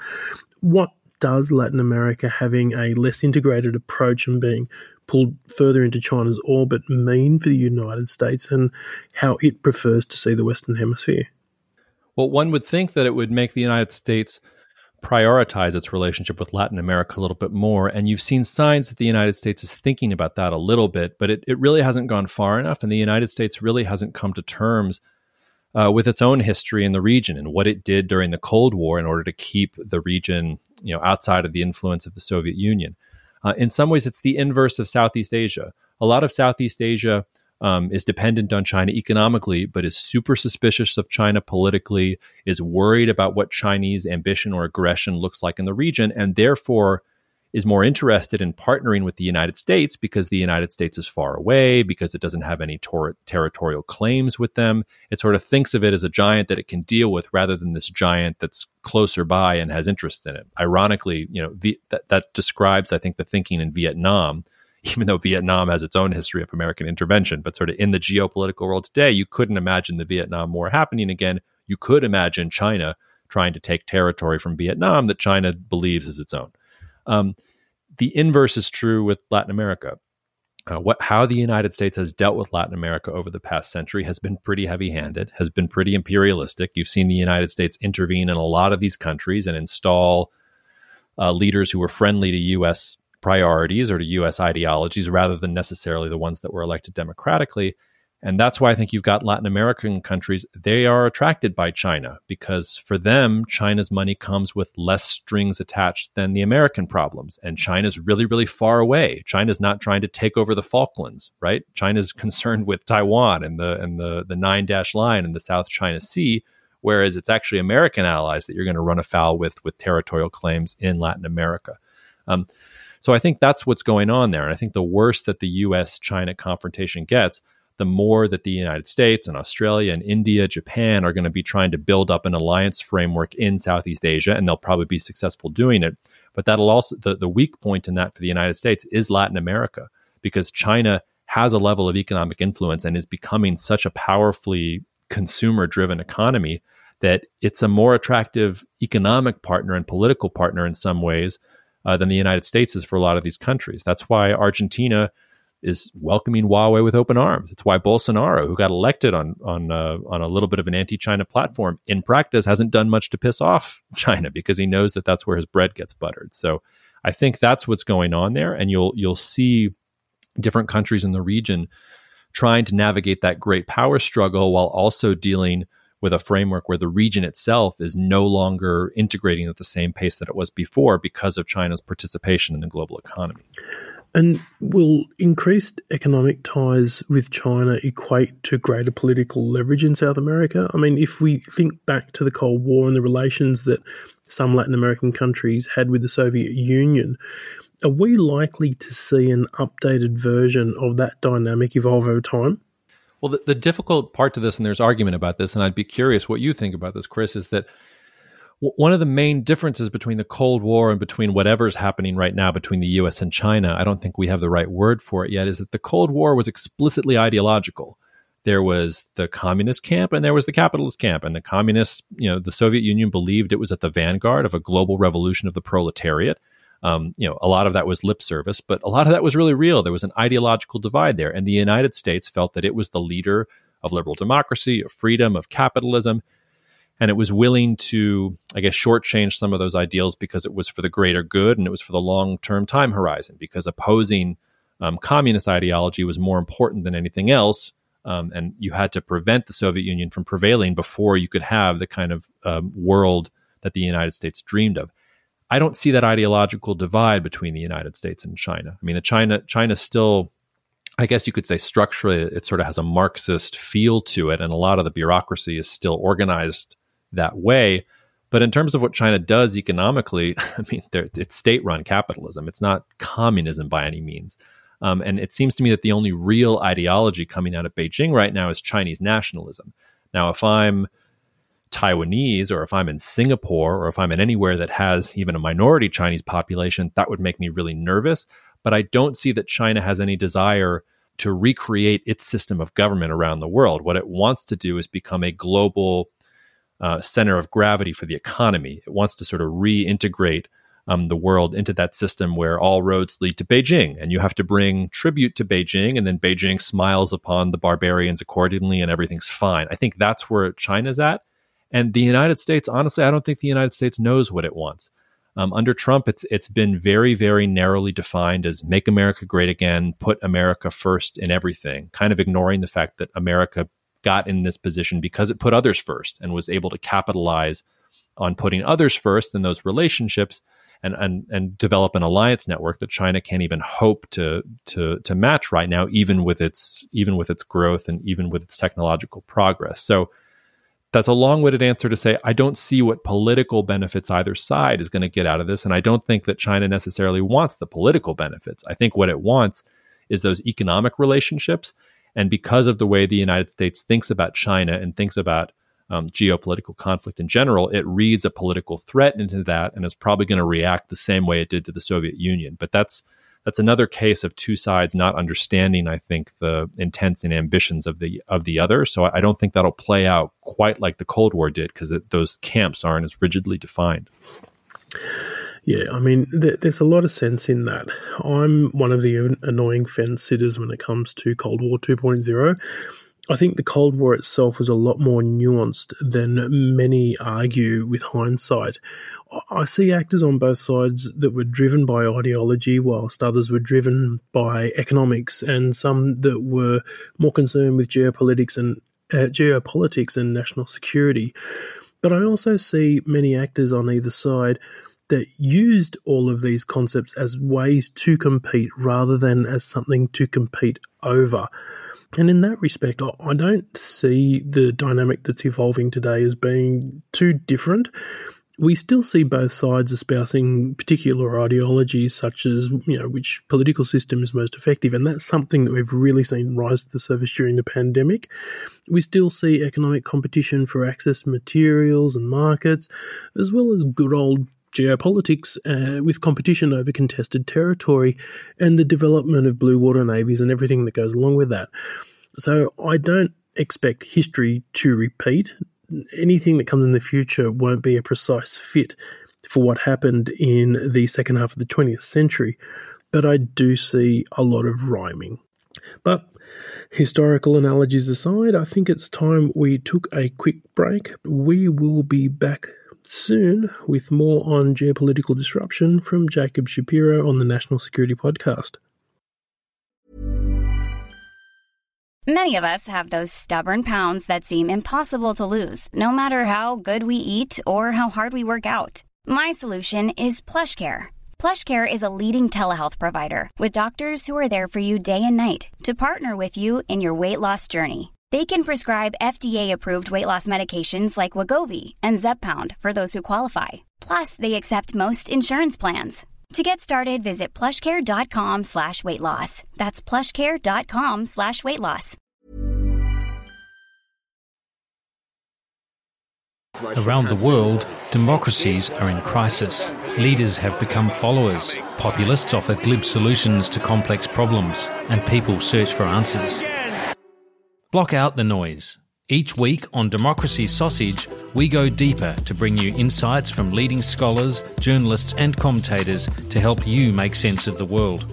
What does Latin America having a less integrated approach and being pulled further into China's orbit mean for the United States and how it prefers to see the Western Hemisphere? Well, one would think that it would make the United States prioritize its relationship with Latin America a little bit more. And you've seen signs that the United States is thinking about that a little bit, but it, it really hasn't gone far enough. And the United States really hasn't come to terms uh, with its own history in the region and what it did during the Cold War in order to keep the region you know, outside of the influence of the Soviet Union. Uh, in some ways, it's the inverse of Southeast Asia. A lot of Southeast Asia um, is dependent on China economically, but is super suspicious of China politically, is worried about what Chinese ambition or aggression looks like in the region, and therefore is more interested in partnering with the United States because the United States is far away, because it doesn't have any tor- territorial claims with them. It sort of thinks of it as a giant that it can deal with rather than this giant that's closer by and has interest in it. Ironically, you know, v- that, that describes, I think, the thinking in Vietnam <laughs> even though Vietnam has its own history of American intervention. But sort of in the geopolitical world today, you couldn't imagine the Vietnam War happening again. You could imagine China trying to take territory from Vietnam that China believes is its own. Um, the inverse is true with Latin America. Uh, what how the United States has dealt with Latin America over the past century has been pretty heavy-handed, has been pretty imperialistic. You've seen the United States intervene in a lot of these countries and install uh, leaders who were friendly to U.S. priorities or to U.S. ideologies, rather than necessarily the ones that were elected democratically. And that's why I think you've got Latin American countries, they are attracted by China because for them, China's money comes with less strings attached than the American problems. And China's really, really far away. China's not trying to take over the Falklands, right? China's <laughs> concerned with Taiwan and the and the, the nine dash line in the South China Sea, whereas it's actually American allies that you're going to run afoul with with territorial claims in Latin America. Um, so I think that's what's going on there. And I think the worse that the US China confrontation gets, the more that the United States and Australia and India, Japan are going to be trying to build up an alliance framework in Southeast Asia, and they'll probably be successful doing it. But that'll also, the, the weak point in that for the United States is Latin America, because China has a level of economic influence and is becoming such a powerfully consumer driven economy that it's a more attractive economic partner and political partner in some ways uh, than the United States is for a lot of these countries. That's why Argentina is welcoming Huawei with open arms. It's why Bolsonaro, who got elected on on uh, on a little bit of an anti-China platform, in practice hasn't done much to piss off <laughs> China because he knows that that's where his bread gets buttered. So I think that's what's going on there, and you'll you'll see different countries in the region trying to navigate that great power struggle while also dealing with a framework where the region itself is no longer integrating at the same pace that it was before because of China's participation in the global economy. And will increased economic ties with China equate to greater political leverage in South America? I mean, if we think back to the Cold War and the relations that some Latin American countries had with the Soviet Union, are we likely to see an updated version of that dynamic evolve over time? Well, the, the difficult part to this, and there's argument about this, and I'd be curious what you think about this, Chris, is that one of the main differences between the Cold War and between whatever's happening right now between the US and China, I don't think we have the right word for it yet, is that the Cold War was explicitly ideological. There was the communist camp and there was the capitalist camp. And the communists, you know, the Soviet Union believed it was at the vanguard of a global revolution of the proletariat. Um, you know, a lot of that was lip service, but a lot of that was really real. There was an ideological divide there. And the United States felt that it was the leader of liberal democracy, of freedom, of capitalism and it was willing to, I guess, shortchange some of those ideals because it was for the greater good and it was for the long term time horizon. Because opposing um, communist ideology was more important than anything else, um, and you had to prevent the Soviet Union from prevailing before you could have the kind of um, world that the United States dreamed of. I don't see that ideological divide between the United States and China. I mean, the China China still I guess you could say structurally, it sort of has a Marxist feel to it, and a lot of the bureaucracy is still organized that way. But in terms of what China does economically, <laughs> I mean, it's state run capitalism. It's not communism by any means. Um, and it seems to me that the only real ideology coming out of Beijing right now is Chinese nationalism. Now, if I'm Taiwanese or if I'm in Singapore or if I'm in anywhere that has even a minority Chinese population, that would make me really nervous. But I don't see that China has any desire to recreate its system of government around the world. What it wants to do is become a global uh, center of gravity for the economy. It wants to sort of reintegrate um, the world into that system where all roads lead to Beijing, and you have to bring tribute to Beijing, and then Beijing smiles upon the barbarians accordingly, and everything's fine. I think that's where China's at, and the United States. Honestly, I don't think the United States knows what it wants. Um, under Trump, it's it's been very very narrowly defined as "Make America Great Again," put America first in everything, kind of ignoring the fact that America got in this position because it put others first and was able to capitalize on putting others first in those relationships and and and develop an alliance network that China can't even hope to to to match right now even with its even with its growth and even with its technological progress. So that's a long-winded answer to say I don't see what political benefits either side is going to get out of this and I don't think that China necessarily wants the political benefits. I think what it wants is those economic relationships and because of the way the United States thinks about China and thinks about um, geopolitical conflict in general, it reads a political threat into that and is probably going to react the same way it did to the Soviet Union. But that's that's another case of two sides not understanding, I think, the intents and ambitions of the of the other. So I don't think that'll play out quite like the Cold War did because those camps aren't as rigidly defined. Yeah, I mean, there's a lot of sense in that. I'm one of the annoying fence sitters when it comes to Cold War 2.0. I think the Cold War itself was a lot more nuanced than many argue with hindsight. I see actors on both sides that were driven by ideology, whilst others were driven by economics, and some that were more concerned with geopolitics and uh, geopolitics and national security. But I also see many actors on either side that used all of these concepts as ways to compete rather than as something to compete over. And in that respect, I don't see the dynamic that's evolving today as being too different. We still see both sides espousing particular ideologies, such as you know which political system is most effective, and that's something that we've really seen rise to the surface during the pandemic. We still see economic competition for access to materials and markets, as well as good old geopolitics uh, with competition over contested territory and the development of blue water navies and everything that goes along with that. So I don't expect history to repeat. Anything that comes in the future won't be a precise fit for what happened in the second half of the 20th century, but I do see a lot of rhyming. But historical analogies aside, I think it's time we took a quick break. We will be back soon with more on geopolitical disruption from Jacob Shapiro on the National Security Podcast. Many of us have those stubborn pounds that seem impossible to lose, no matter how good we eat or how hard we work out. My solution is PlushCare. PlushCare is a leading telehealth provider with doctors who are there for you day and night to partner with you in your weight loss journey. They can prescribe FDA-approved weight loss medications like Wegovy and Zepbound for those who qualify. Plus, they accept most insurance plans. To get started, visit plushcare.com slash weight loss. That's plushcare.com slash weight loss. Around the world, democracies are in crisis. Leaders have become followers. Populists offer glib solutions to complex problems, and people search for answers. Block out the noise. Each week on Democracy Sausage, we go deeper to bring you insights from leading scholars, journalists, and commentators to help you make sense of the world.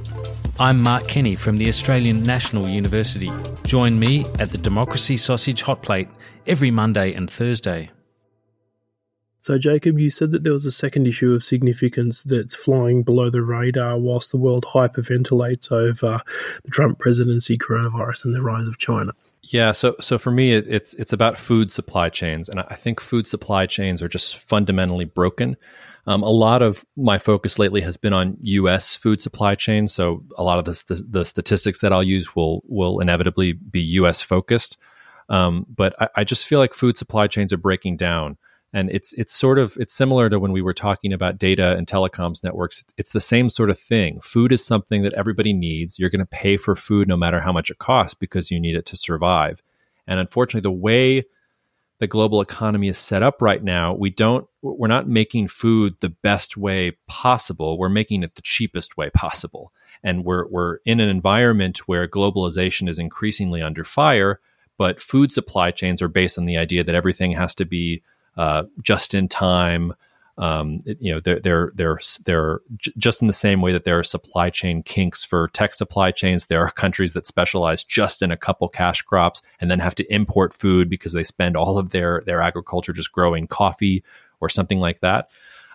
I'm Mark Kenny from the Australian National University. Join me at the Democracy Sausage Hot Plate every Monday and Thursday. So, Jacob, you said that there was a second issue of significance that's flying below the radar whilst the world hyperventilates over the Trump presidency, coronavirus, and the rise of China. Yeah, so so for me, it, it's it's about food supply chains, and I think food supply chains are just fundamentally broken. Um, a lot of my focus lately has been on U.S. food supply chains, so a lot of the st- the statistics that I'll use will will inevitably be U.S. focused. Um, but I, I, just feel like food supply chains are breaking down and it's it's sort of it's similar to when we were talking about data and telecoms networks. It's the same sort of thing. Food is something that everybody needs. You're going to pay for food no matter how much it costs because you need it to survive. And unfortunately the way the global economy is set up right now we don't we're not making food the best way possible. We're making it the cheapest way possible. And we're we're in an environment where globalization is increasingly under fire but food supply chains are based on the idea that everything has to be uh, just in time. Um, you know, they're they're they're they're j- just in the same way that there are supply chain kinks for tech supply chains. There are countries that specialize just in a couple cash crops and then have to import food because they spend all of their their agriculture just growing coffee or something like that.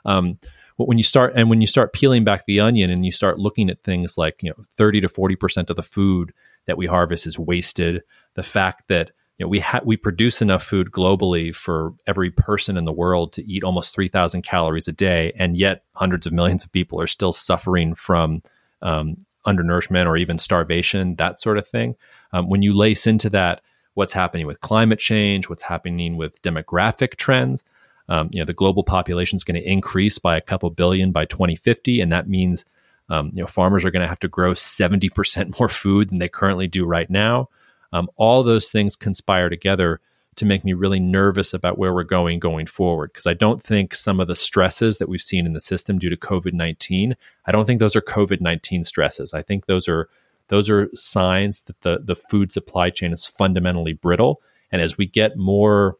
Um, when you start and when you start peeling back the onion and you start looking at things like you know 30 to 40 percent of the food that we harvest is wasted the fact that you know, we ha- we produce enough food globally for every person in the world to eat almost 3,000 calories a day, and yet hundreds of millions of people are still suffering from um, undernourishment or even starvation, that sort of thing. Um, when you lace into that what's happening with climate change, what's happening with demographic trends, um, you know, the global population is going to increase by a couple billion by 2050, and that means um, you know farmers are going to have to grow 70% <laughs> more food than they currently do right now. Um, all those things conspire together to make me really nervous about where we're going going forward. Because I don't think some of the stresses that we've seen in the system due to COVID 19, I don't think those are COVID 19 stresses. I think those are those are signs that the, the food supply chain is fundamentally brittle. And as we get more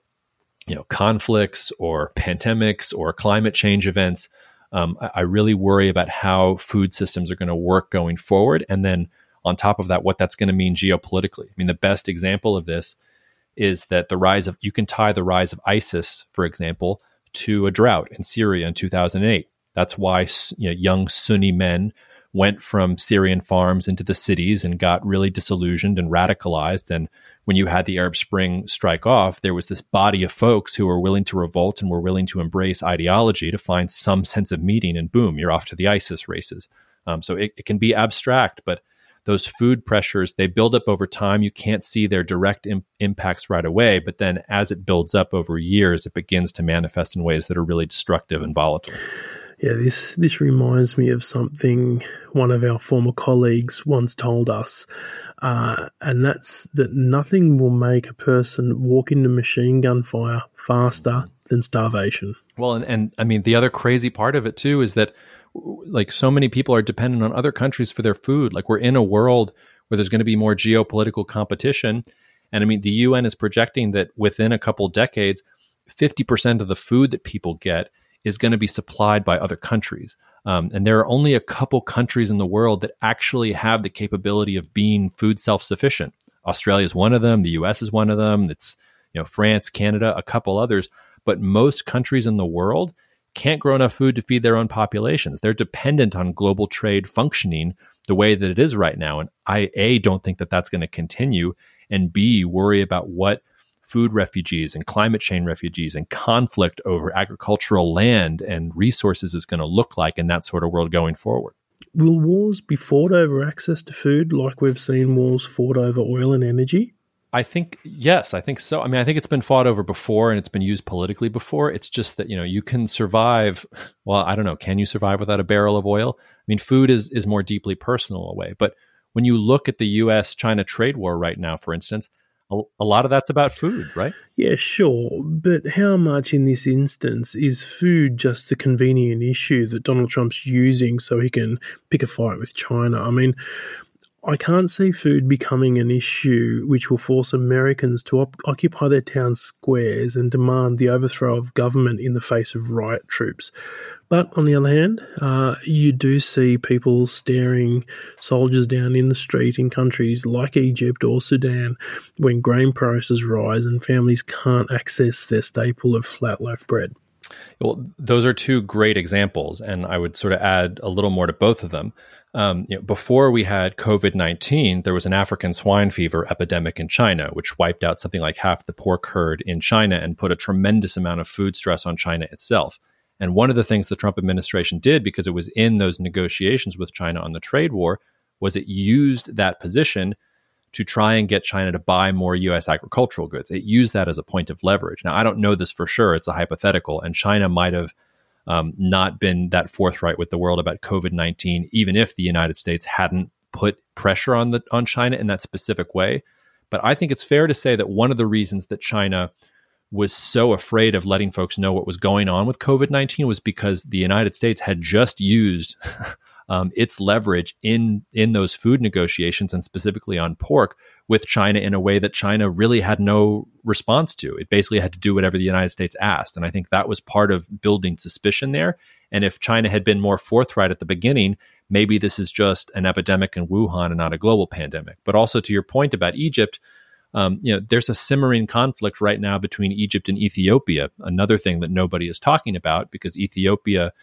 you know conflicts or pandemics or climate change events, um, I, I really worry about how food systems are going to work going forward. And then on top of that, what that's going to mean geopolitically. I mean, the best example of this is that the rise of you can tie the rise of ISIS, for example, to a drought in Syria in 2008. That's why you know, young Sunni men went from Syrian farms into the cities and got really disillusioned and radicalized. And when you had the Arab Spring strike off, there was this body of folks who were willing to revolt and were willing to embrace ideology to find some sense of meaning. And boom, you're off to the ISIS races. Um, so it, it can be abstract, but those food pressures they build up over time. You can't see their direct Im- impacts right away but then as it builds up over years it begins to manifest in ways that are really destructive and volatile. Yeah this this reminds me of something one of our former colleagues once told us uh, and that's that nothing will make a person walk into machine gun fire faster than starvation. Well and, and i mean the other crazy part of it too is that like so many people are dependent on other countries for their food. Like we're in a world where there's going to be more geopolitical competition. And I mean, the UN is projecting that within a couple decades, 50% of the food that people get is going to be supplied by other countries. Um, and there are only a couple countries in the world that actually have the capability of being food self sufficient. Australia is one of them. The US is one of them. It's, you know, France, Canada, a couple others. But most countries in the world can't grow enough food to feed their own populations. They're dependent on global trade functioning the way that it is right now. And I, A, don't think that that's going to continue, and B, worry about what food refugees and climate change refugees and conflict over agricultural land and resources is going to look like in that sort of world going forward. Will wars be fought over access to food like we've seen wars fought over oil and energy? I think yes, I think so. I mean, I think it's been fought over before and it's been used politically before. It's just that, you know, you can survive, well, I don't know, can you survive without a barrel of oil? I mean, food is is more deeply personal away. But when you look at the US China trade war right now, for instance, a, a lot of that's about food, right? Yeah, sure. But how much in this instance is food just the convenient issue that Donald Trump's using so he can pick a fight with China? I mean, I can't see food becoming an issue which will force Americans to op- occupy their town squares and demand the overthrow of government in the face of riot troops. But on the other hand, uh, you do see people staring soldiers down in the street in countries like Egypt or Sudan when grain prices rise and families can't access their staple of flat loaf bread. Well, those are two great examples, and I would sort of add a little more to both of them. Um, you know, before we had COVID 19, there was an African swine fever epidemic in China, which wiped out something like half the pork herd in China and put a tremendous amount of food stress on China itself. And one of the things the Trump administration did, because it was in those negotiations with China on the trade war, was it used that position to try and get China to buy more US agricultural goods. It used that as a point of leverage. Now, I don't know this for sure, it's a hypothetical, and China might have um, not been that forthright with the world about COVID nineteen, even if the United States hadn't put pressure on the on China in that specific way. But I think it's fair to say that one of the reasons that China was so afraid of letting folks know what was going on with COVID nineteen was because the United States had just used <laughs> um, its leverage in in those food negotiations and specifically on pork with China in a way that China really had no response to. It basically had to do whatever the United States asked. And I think that was part of building suspicion there. And if China had been more forthright at the beginning, maybe this is just an epidemic in Wuhan and not a global pandemic. But also to your point about Egypt, um, you know, there's a simmering conflict right now between Egypt and Ethiopia. Another thing that nobody is talking about because Ethiopia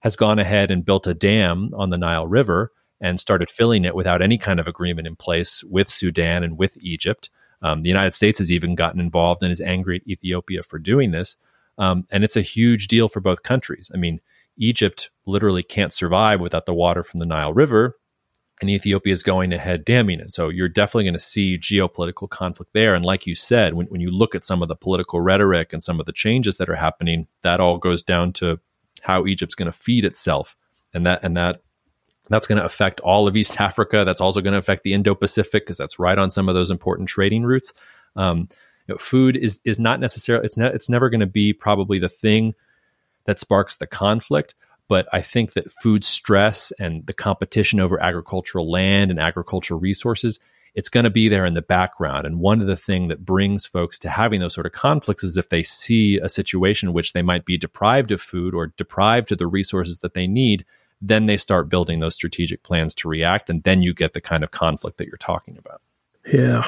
has gone ahead and built a dam on the Nile River and started filling it without any kind of agreement in place with Sudan and with Egypt. Um, the United States has even gotten involved and is angry at Ethiopia for doing this. Um, and it's a huge deal for both countries. I mean, Egypt literally can't survive without the water from the Nile River, and Ethiopia is going ahead damming it. So you're definitely going to see geopolitical conflict there. And like you said, when, when you look at some of the political rhetoric and some of the changes that are happening, that all goes down to how Egypt's going to feed itself. And that and that that's going to affect all of East Africa. That's also going to affect the Indo Pacific because that's right on some of those important trading routes. Um, You know, food is is not necessarily it's not it's never going to be probably the thing that sparks the conflict. But I think that food stress and the competition over agricultural land and agricultural resources it's going to be there in the background. And one of the things that brings folks to having those sort of conflicts is if they see a situation in which they might be deprived of food or deprived of the resources that they need, then they start building those strategic plans to react. And then you get the kind of conflict that you're talking about. Yeah.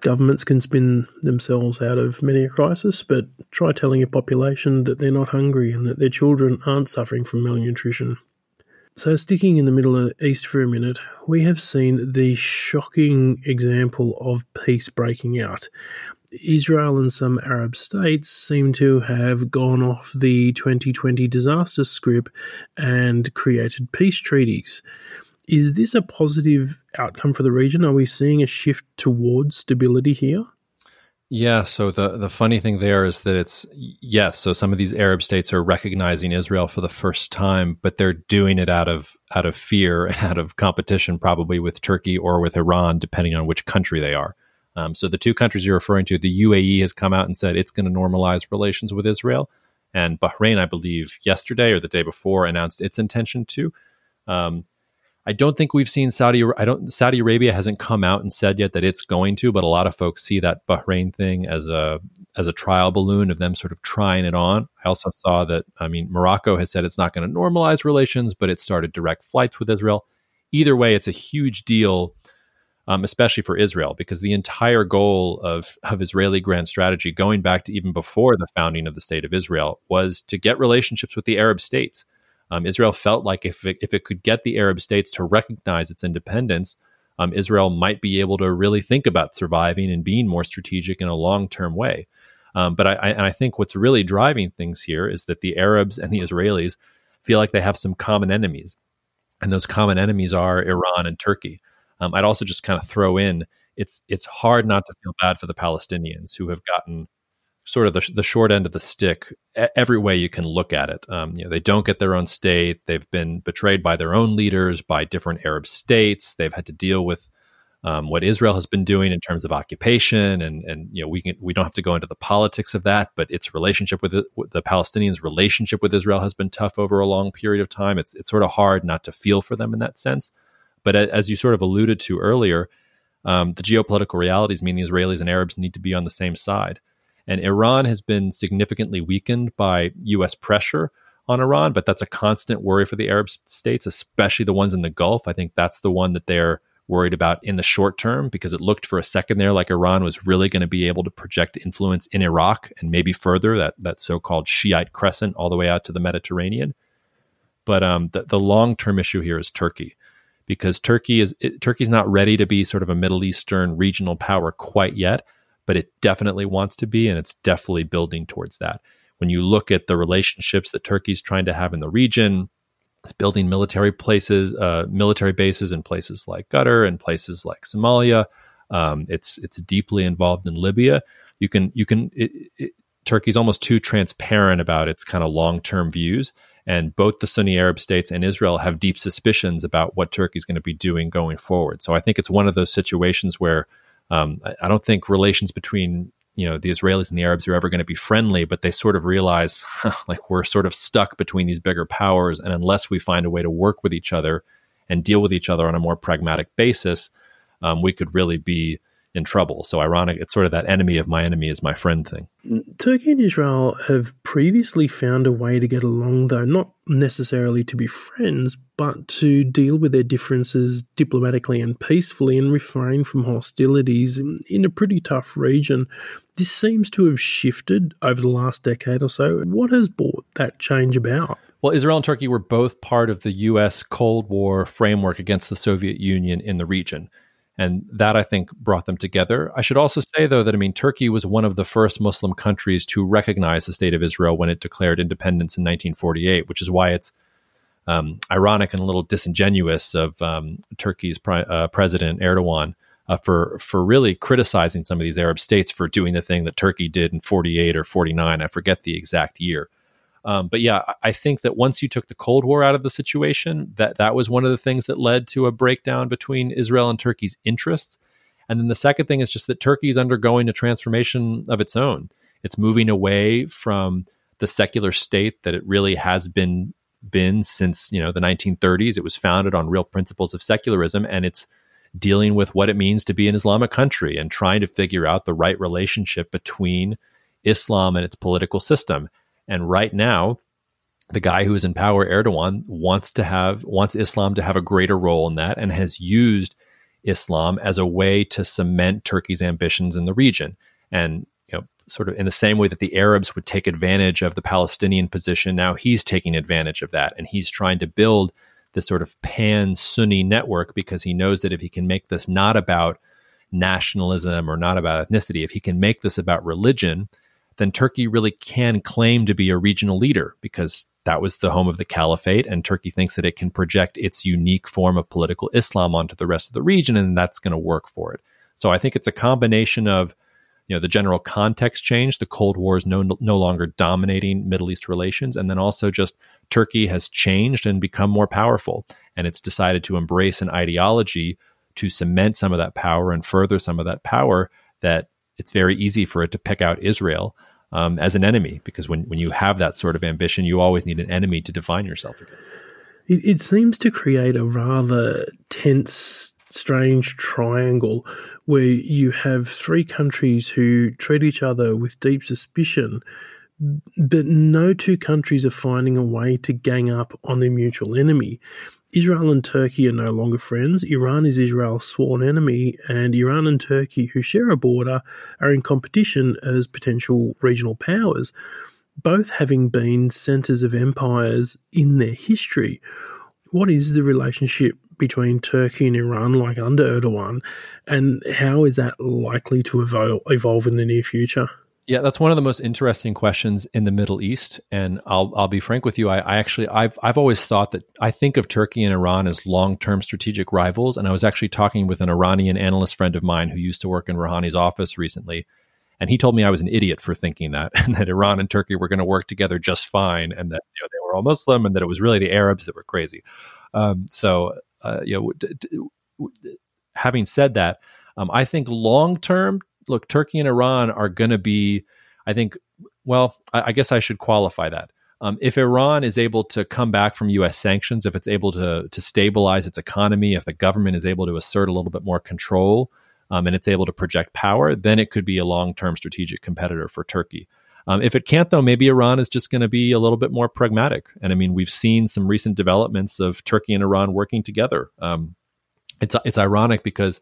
Governments can spin themselves out of many a crisis, but try telling a population that they're not hungry and that their children aren't suffering from malnutrition. So, sticking in the Middle East for a minute, we have seen the shocking example of peace breaking out. Israel and some Arab states seem to have gone off the 2020 disaster script and created peace treaties. Is this a positive outcome for the region? Are we seeing a shift towards stability here? Yeah. So the the funny thing there is that it's yes. So some of these Arab states are recognizing Israel for the first time, but they're doing it out of out of fear and <laughs> out of competition, probably with Turkey or with Iran, depending on which country they are. Um, so the two countries you're referring to, the UAE has come out and said it's going to normalize relations with Israel, and Bahrain, I believe, yesterday or the day before, announced its intention to. Um, I don't think we've seen Saudi. I don't. Saudi Arabia hasn't come out and said yet that it's going to, but a lot of folks see that Bahrain thing as a as a trial balloon of them sort of trying it on. I also saw that. I mean, Morocco has said it's not going to normalize relations, but it started direct flights with Israel. Either way, it's a huge deal, um, especially for Israel, because the entire goal of of Israeli grand strategy, going back to even before the founding of the state of Israel, was to get relationships with the Arab states um, Israel felt like if it, if it could get the Arab states to recognize its independence, um, Israel might be able to really think about surviving and being more strategic in a long term way. Um, but I, I, and I think what's really driving things here is that the Arabs and the Israelis feel like they have some common enemies, and those common enemies are Iran and Turkey. Um, I'd also just kind of throw in it's it's hard not to feel bad for the Palestinians who have gotten sort of the, the short end of the stick every way you can look at it. Um, you know, they don't get their own state. They've been betrayed by their own leaders, by different Arab states. They've had to deal with um, what Israel has been doing in terms of occupation, and and you know we can we don't have to go into the politics of that, but its relationship with, it, with the Palestinians' relationship with Israel has been tough over a long period of time. It's it's sort of hard not to feel for them in that sense. But as you sort of alluded to earlier, um, the geopolitical realities mean the Israelis and Arabs need to be on the same side. And Iran has been significantly weakened by U.S. pressure on Iran, but that's a constant worry for the Arab states, especially the ones in the Gulf. I think that's the one that they're worried about in the short term because it looked for a second there like Iran was really going to be able to project influence in Iraq and maybe further that that so-called Shiite crescent all the way out to the Mediterranean. But um, the, the long-term issue here is Turkey because Turkey is it, Turkey's not ready to be sort of a Middle Eastern regional power quite yet but it definitely wants to be, and it's definitely building towards that. When you look at the relationships that Turkey's trying to have in the region, it's building military places, uh, military bases in places like Qatar and places like Somalia. Um, it's it's deeply involved in Libya. You can you can it, it, Turkey's almost too transparent about its kind of long term views, and both the Sunni Arab states and Israel have deep suspicions about what Turkey's going to be doing going forward. So I think it's one of those situations where um, I, I, don't think relations between you know the Israelis and the Arabs are ever going to be friendly, but they sort of realize <laughs> like we're sort of stuck between these bigger powers, and unless we find a way to work with each other and deal with each other on a more pragmatic basis, um, we could really be in trouble. So ironic, it's sort of that enemy of my enemy is my friend thing. Turkey and Israel have previously found a way to get along, though, not necessarily to be friends, but to deal with their differences diplomatically and peacefully and refrain from hostilities in, in a pretty tough region. This seems to have shifted over the last decade or so. What has brought that change about? Well, Israel and Turkey were both part of the U.S. Cold War framework against the Soviet Union in the region. And that I think brought them together. I should also say, though, that I mean, Turkey was one of the first Muslim countries to recognize the state of Israel when it declared independence in 1948, which is why it's um, ironic and a little disingenuous of um, Turkey's pri- uh, president Erdogan uh, for for really criticizing some of these Arab states for doing the thing that Turkey did in 48 or 49. I forget the exact year. Um, but yeah, I think that once you took the Cold War out of the situation, that that was one of the things that led to a breakdown between Israel and Turkey's interests. And then the second thing is just that Turkey is undergoing a transformation of its own. It's moving away from the secular state that it really has been been since you know the 1930s. It was founded on real principles of secularism, and it's dealing with what it means to be an Islamic country and trying to figure out the right relationship between Islam and its political system. And right now, the guy who is in power, Erdogan, wants to have wants Islam to have a greater role in that, and has used Islam as a way to cement Turkey's ambitions in the region. And you know, sort of in the same way that the Arabs would take advantage of the Palestinian position, now he's taking advantage of that, and he's trying to build this sort of pan Sunni network because he knows that if he can make this not about nationalism or not about ethnicity, if he can make this about religion, then Turkey really can claim to be a regional leader because that was the home of the caliphate. And Turkey thinks that it can project its unique form of political Islam onto the rest of the region, and that's going to work for it. So I think it's a combination of you know the general context change the cold war is no no longer dominating middle east relations and then also just turkey has changed and become more powerful and it's decided to embrace an ideology to cement some of that power and further some of that power that it's very easy for it to pick out israel um, as an enemy because when, when you have that sort of ambition you always need an enemy to define yourself against it, it seems to create a rather tense strange triangle where you have three countries who treat each other with deep suspicion, but no two countries are finding a way to gang up on their mutual enemy. Israel and Turkey are no longer friends. Iran is Israel's sworn enemy, and Iran and Turkey, who share a border, are in competition as potential regional powers, both having been centers of empires in their history. What is the relationship between Turkey and Iran, like under Erdogan, and how is that likely to evolve in the near future? Yeah, that's one of the most interesting questions in the Middle East. And I'll I'll be frank with you. I, I, actually I've I've always thought that I think of Turkey and Iran as long term strategic rivals. And I was actually talking with an Iranian analyst friend of mine who used to work in Rouhani's office recently. And he told me I was an idiot for thinking that, <laughs> and that Iran and Turkey were going to work together just fine, and that you know, they were all Muslim, and that it was really the Arabs that were crazy. Um, so uh, you know, d- d- having said that, um, I think long term, look, Turkey and Iran are going to be, I think, well, I, I, guess I should qualify that. Um, if Iran is able to come back from U.S. sanctions, if it's able to to stabilize its economy, if the government is able to assert a little bit more control, um, and it's able to project power, then it could be a long term strategic competitor for Turkey. Um, if it can't, though, maybe Iran is just going to be a little bit more pragmatic. And I mean, we've seen some recent developments of Turkey and Iran working together. Um, it's it's ironic because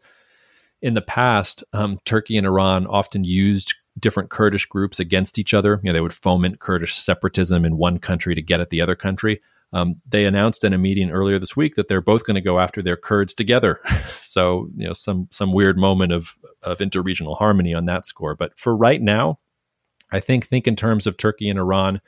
in the past, um, Turkey and Iran often used different Kurdish groups against each other. You know, they would foment Kurdish separatism in one country to get at the other country. Um, they announced in a meeting earlier this week that they're both going to go after their Kurds together. <laughs> so, you know, some some weird moment of of interregional harmony on that score. But for right now, I think think in terms of Turkey and Iran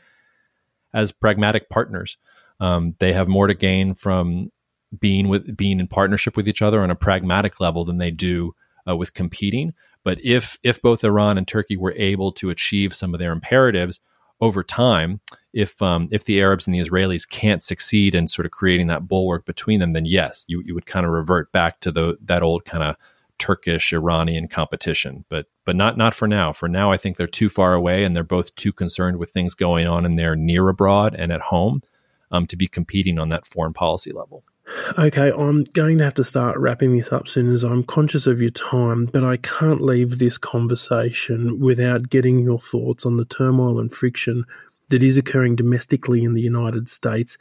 as pragmatic partners. Um, they have more to gain from being with being in partnership with each other on a pragmatic level than they do uh, with competing. But if if both Iran and Turkey were able to achieve some of their imperatives over time, if um, if the Arabs and the Israelis can't succeed in sort of creating that bulwark between them, then yes, you you would kind of revert back to the that old kind of Turkish Iranian competition, but but not not for now. For now, I think they're too far away, and they're both too concerned with things going on in their near abroad and at home um, to be competing on that foreign policy level. Okay, I'm going to have to start wrapping this up soon as I'm conscious of your time, but I can't leave this conversation without getting your thoughts on the turmoil and friction that is occurring domestically in the United States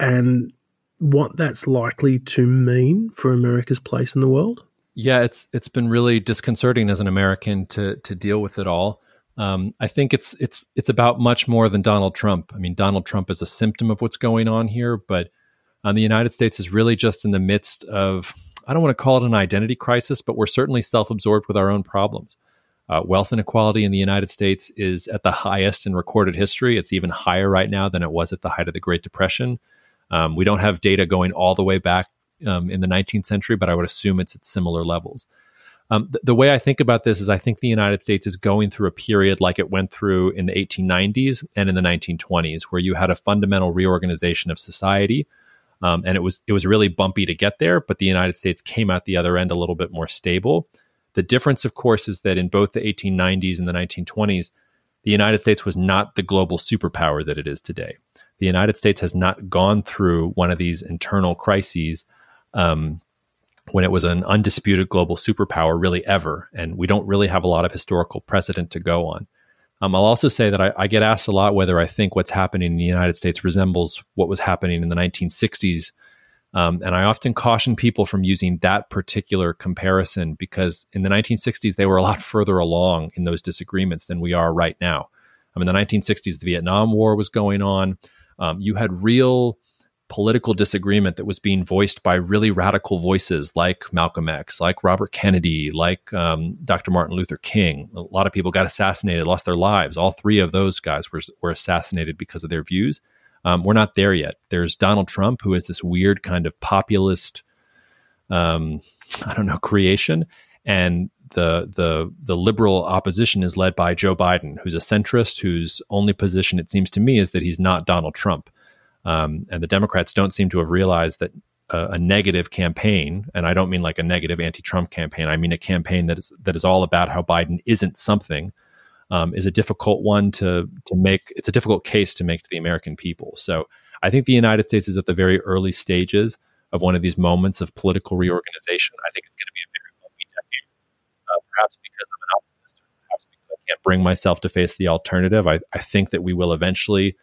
and what that's likely to mean for America's place in the world. Yeah, it's it's been really disconcerting as an American to to deal with it all. Um, I think it's it's it's about much more than Donald Trump. I mean, Donald Trump is a symptom of what's going on here, but um, the United States is really just in the midst of I don't want to call it an identity crisis, but we're certainly self-absorbed with our own problems. Uh, wealth inequality in the United States is at the highest in recorded history. It's even higher right now than it was at the height of the Great Depression. Um, we don't have data going all the way back um, in the 19th century, but I would assume it's at similar levels. Um, th- the way I think about this is I think the United States is going through a period like it went through in the 1890s and in the 1920s, where you had a fundamental reorganization of society. Um, and it was it was really bumpy to get there, but the United States came out the other end a little bit more stable. The difference, of course, is that in both the 1890s and the 1920s, the United States was not the global superpower that it is today. The United States has not gone through one of these internal crises um, when it was an undisputed global superpower, really ever. And we don't really have a lot of historical precedent to go on. Um, I'll also say that I, I, get asked a lot whether I think what's happening in the United States resembles what was happening in the 1960s. Um, and I often caution people from using that particular comparison because in the 1960s, they were a lot <laughs> further along in those disagreements than we are right now. I mean, the 1960s, the Vietnam War was going on. Um, you had real political disagreement that was being voiced by really radical voices like Malcolm X, like Robert Kennedy, like um, Dr. Martin Luther King. A lot of people got assassinated, lost their lives. All three of those guys were, were assassinated because of their views. Um, we're not there yet. There's Donald Trump, who is this weird kind of populist, um, I don't know, creation. And the the the liberal opposition is led by Joe Biden, who's a centrist, whose only position, it seems to me, is that he's not Donald Trump. Um, and the Democrats don't seem to have realized that a, a, negative campaign, and I don't mean like a negative anti-Trump campaign. I mean a campaign that is that is all about how Biden isn't something, um, is a difficult one to to make. It's a difficult case to make to the American people. So I think the United States is at the very early stages of one of these moments of political reorganization. I think it's going to be a very lonely decade, uh, perhaps because I'm an optimist, perhaps because I can't bring myself to face the alternative. I, I think that we will eventually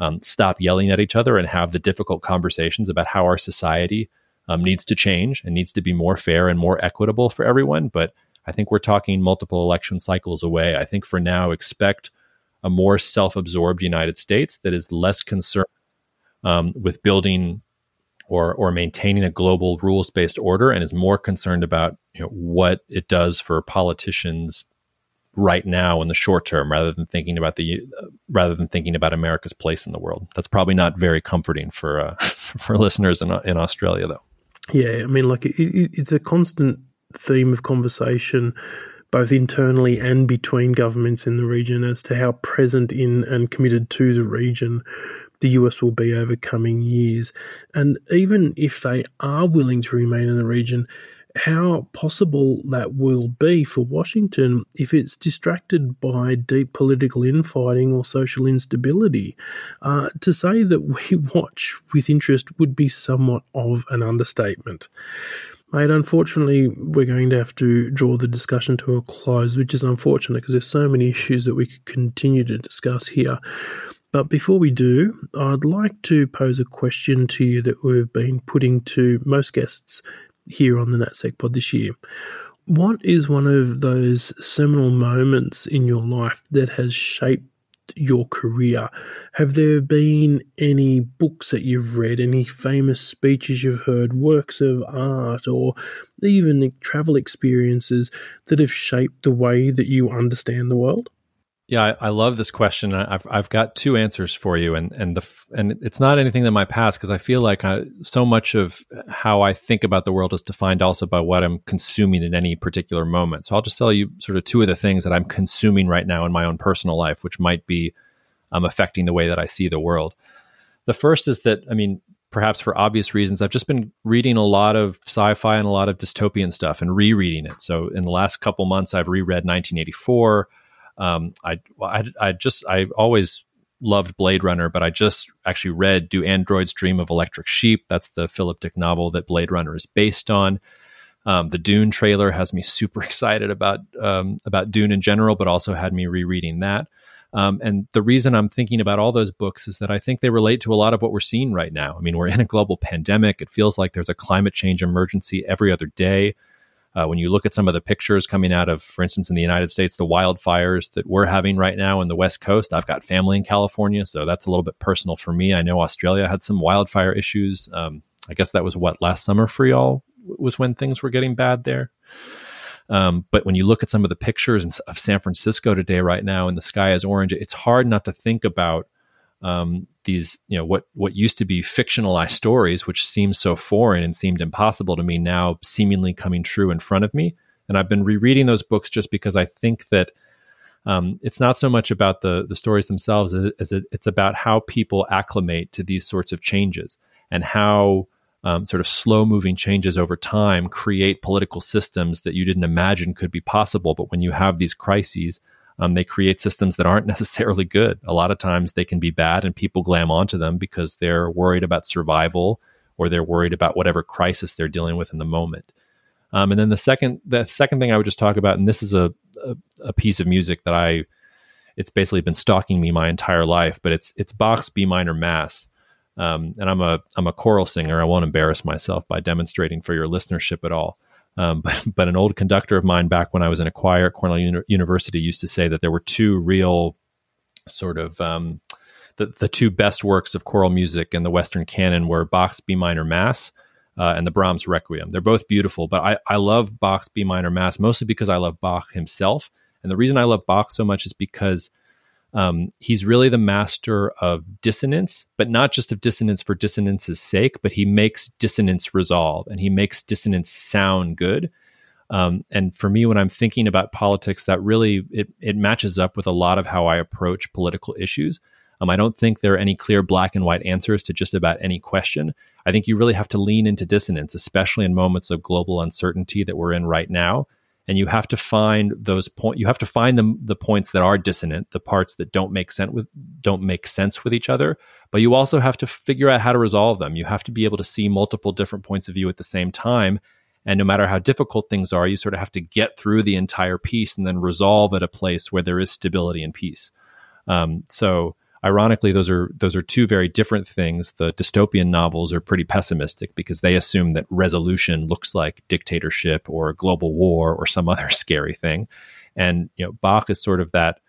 um, stop yelling at each other and have the difficult conversations about how our society um, needs to change and needs to be more fair and more equitable for everyone. But I think we're talking multiple election cycles away. I think for now, expect a more self absorbed United States that is less concerned um, with building or, or maintaining a global rules based order and is more concerned about you know, what it does for politicians right now in the short term rather than thinking about the uh, rather than thinking about America's place in the world. That's probably not very comforting for uh, <laughs> for listeners in in Australia though. Yeah, I mean like it, it, it's a constant theme of conversation both internally and between governments in the region as to how present in and committed to the region the US will be over coming years. And even if they are willing to remain in the region, how possible that will be for Washington if it's distracted by deep political infighting or social instability. Uh, to say that we <laughs> watch with interest would be somewhat of an understatement. Mate, unfortunately, we're going to have to draw the discussion to a close, which is unfortunate because there's so many <laughs> issues that we could continue to discuss here. But before we do, I'd like to pose a question to you that we've been putting to most guests here on the NatSec pod this year. What is one of those seminal moments in your life that has shaped your career? Have there been any books that you've read, any famous speeches you've heard, works of art, or even travel experiences that have shaped the way that you understand the world? Yeah, I, I, love this question. I've I've got two answers for you, and and the and it's not anything that my past because I feel like I, so much of how I think about the world is defined also by what I'm consuming in any particular moment. So I'll just tell you sort of two of the things that I'm consuming right now in my own personal life, which might be um, affecting the way that I see the world. The first is that I mean, perhaps for obvious reasons, I've just been reading a lot of sci-fi and a lot of dystopian stuff and rereading it. So in the last couple months, I've reread 1984. Um, I, I, I just I always loved Blade Runner, but I just actually read Do Androids Dream of Electric Sheep? That's the Philip Dick novel that Blade Runner is based on. Um, the Dune trailer has me <laughs> super excited about um, about Dune in general, but also had me rereading that. Um, and the reason I'm thinking about all those books is that I think they relate to a lot of what we're seeing right now. I mean, we're in a global pandemic. It feels like there's a climate change emergency every other day. Uh, when you look at some of the pictures coming out of, for instance, in the United States, the wildfires that we're having right now in the West Coast, I've got family in California, so that's a little bit personal for me. I know Australia had some wildfire issues. Um, I guess that was what last summer for y'all was when things were getting bad there. Um, but when you look at some of the pictures of San Francisco today, right now, and the sky is orange, it's hard not to think about um, these, you know, what what used to be fictionalized stories, which seemed so foreign and seemed impossible to me, now seemingly coming true in front of me. And I've been rereading those books just because I think that um, it's not so much about the the stories themselves as, it, it's about how people acclimate to these sorts of changes and how um, sort of slow moving changes over time create political systems that you didn't imagine could be possible. But when you have these crises, um, they create systems that aren't <laughs> necessarily good. A lot of times they can be bad and people glam onto them because they're worried about survival or they're worried about whatever crisis they're dealing with in the moment. Um, and then the second, the second thing I would just talk about, and this is a, a, a piece of music that I, it's basically been stalking me my entire life, but it's it's Bach's B minor Mass. Um, and I'm a I'm a choral singer. I won't embarrass myself by demonstrating for your listenership at all. Um, <laughs> but but an old conductor of mine back when I was in a choir at Cornell Uni- University used to say that there were two real sort of um, the the two best works of choral music in the Western canon were Bach's B minor Mass. Uh, and the Brahms Requiem. They're both beautiful, but I, I love Bach's B minor Mass mostly because I love Bach himself. And the reason I love Bach so much is because um, he's really the master of dissonance, but not just of dissonance for dissonance's sake, but he makes dissonance resolve and he makes dissonance sound good. Um, and for me, when I'm thinking about politics, that really it, it matches up with a lot of how I approach political issues. Um, I don't think there are any clear black and white answers to just about any question. I think you really have to lean into dissonance, especially in moments of global uncertainty that we're in right now and you have to find those point you have to find them the points that are dissonant the parts that don't make sense with don't make sense with each other. But you also have to figure out how to resolve them. You have to be able to see multiple different points of view at the same time. And no matter how difficult things are you sort of have to get through the entire piece and then resolve at a place where there is stability and peace. Um, so ironically those are those are two very different things. The dystopian novels are pretty pessimistic because they assume that resolution looks like dictatorship or a global war or some <laughs> other scary thing. And you know bach is sort of that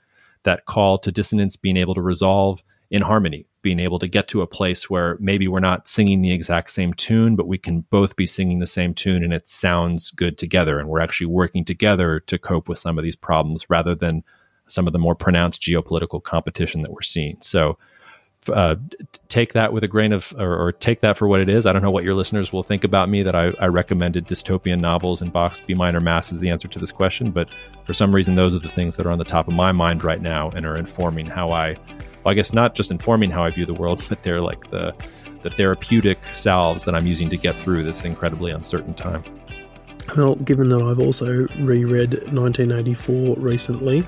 that call to dissonance being able to resolve in harmony being able to get to a place where maybe we're not singing the exact same tune but we can both be singing the same tune and it sounds good together. And we're actually working together to cope with some of these problems rather than some of the more pronounced geopolitical competition that we're seeing. So uh, take that with a grain of, or, or, take that for what it is. I don't know what your listeners will think about me that I, I, recommended dystopian novels and Bach's B minor Mass as the answer to this question, but for some reason, those are the things that are on the top of my mind right now and are informing how I, well, I guess not just informing how I view the world, <laughs> but they're like the the therapeutic salves that I'm using to get through this incredibly uncertain time. Well, given that I've also reread 1984 recently,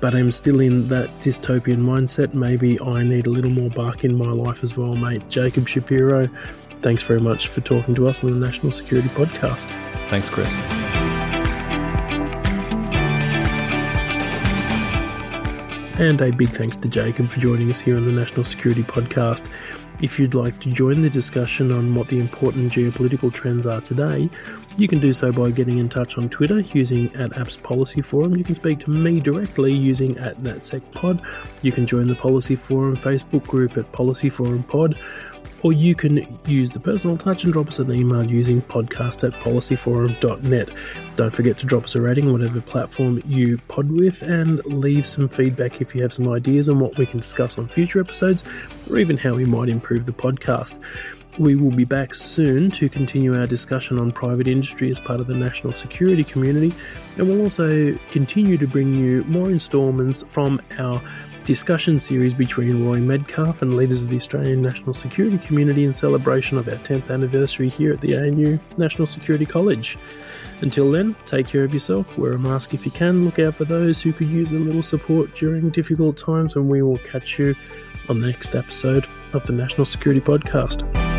but I'm still in that dystopian mindset, maybe I need a little more Bach in my life as well, mate. Jacob Shapiro, thanks very much for talking to us on the National Security Podcast. Thanks, Chris. And a big thanks to Jacob for joining us here on the National Security Podcast. If you'd like to join the discussion on what the important geopolitical trends are today, you can do so by getting in touch on Twitter using at Apps Policy Forum. You can speak to me directly using at NatSecPod. You can join the Policy Forum Facebook group at Policy Forum Pod or you can use the personal touch and drop us an email using podcast at policyforum.net. Don't forget to drop us a rating on whatever platform you pod with and leave some feedback if you have some ideas on what we can discuss on future episodes or even how we might improve the podcast. We will be back soon to continue our discussion on private industry as part of the national security community, and we'll also continue to bring you more installments from our discussion series between Rory Medcalf and leaders of the Australian national security community in celebration of our 10th anniversary here at the ANU National Security College. Until then, take care of yourself, wear a mask if you can, look out for those who could use a little support during difficult times, and we will catch you on the next episode of the National Security Podcast.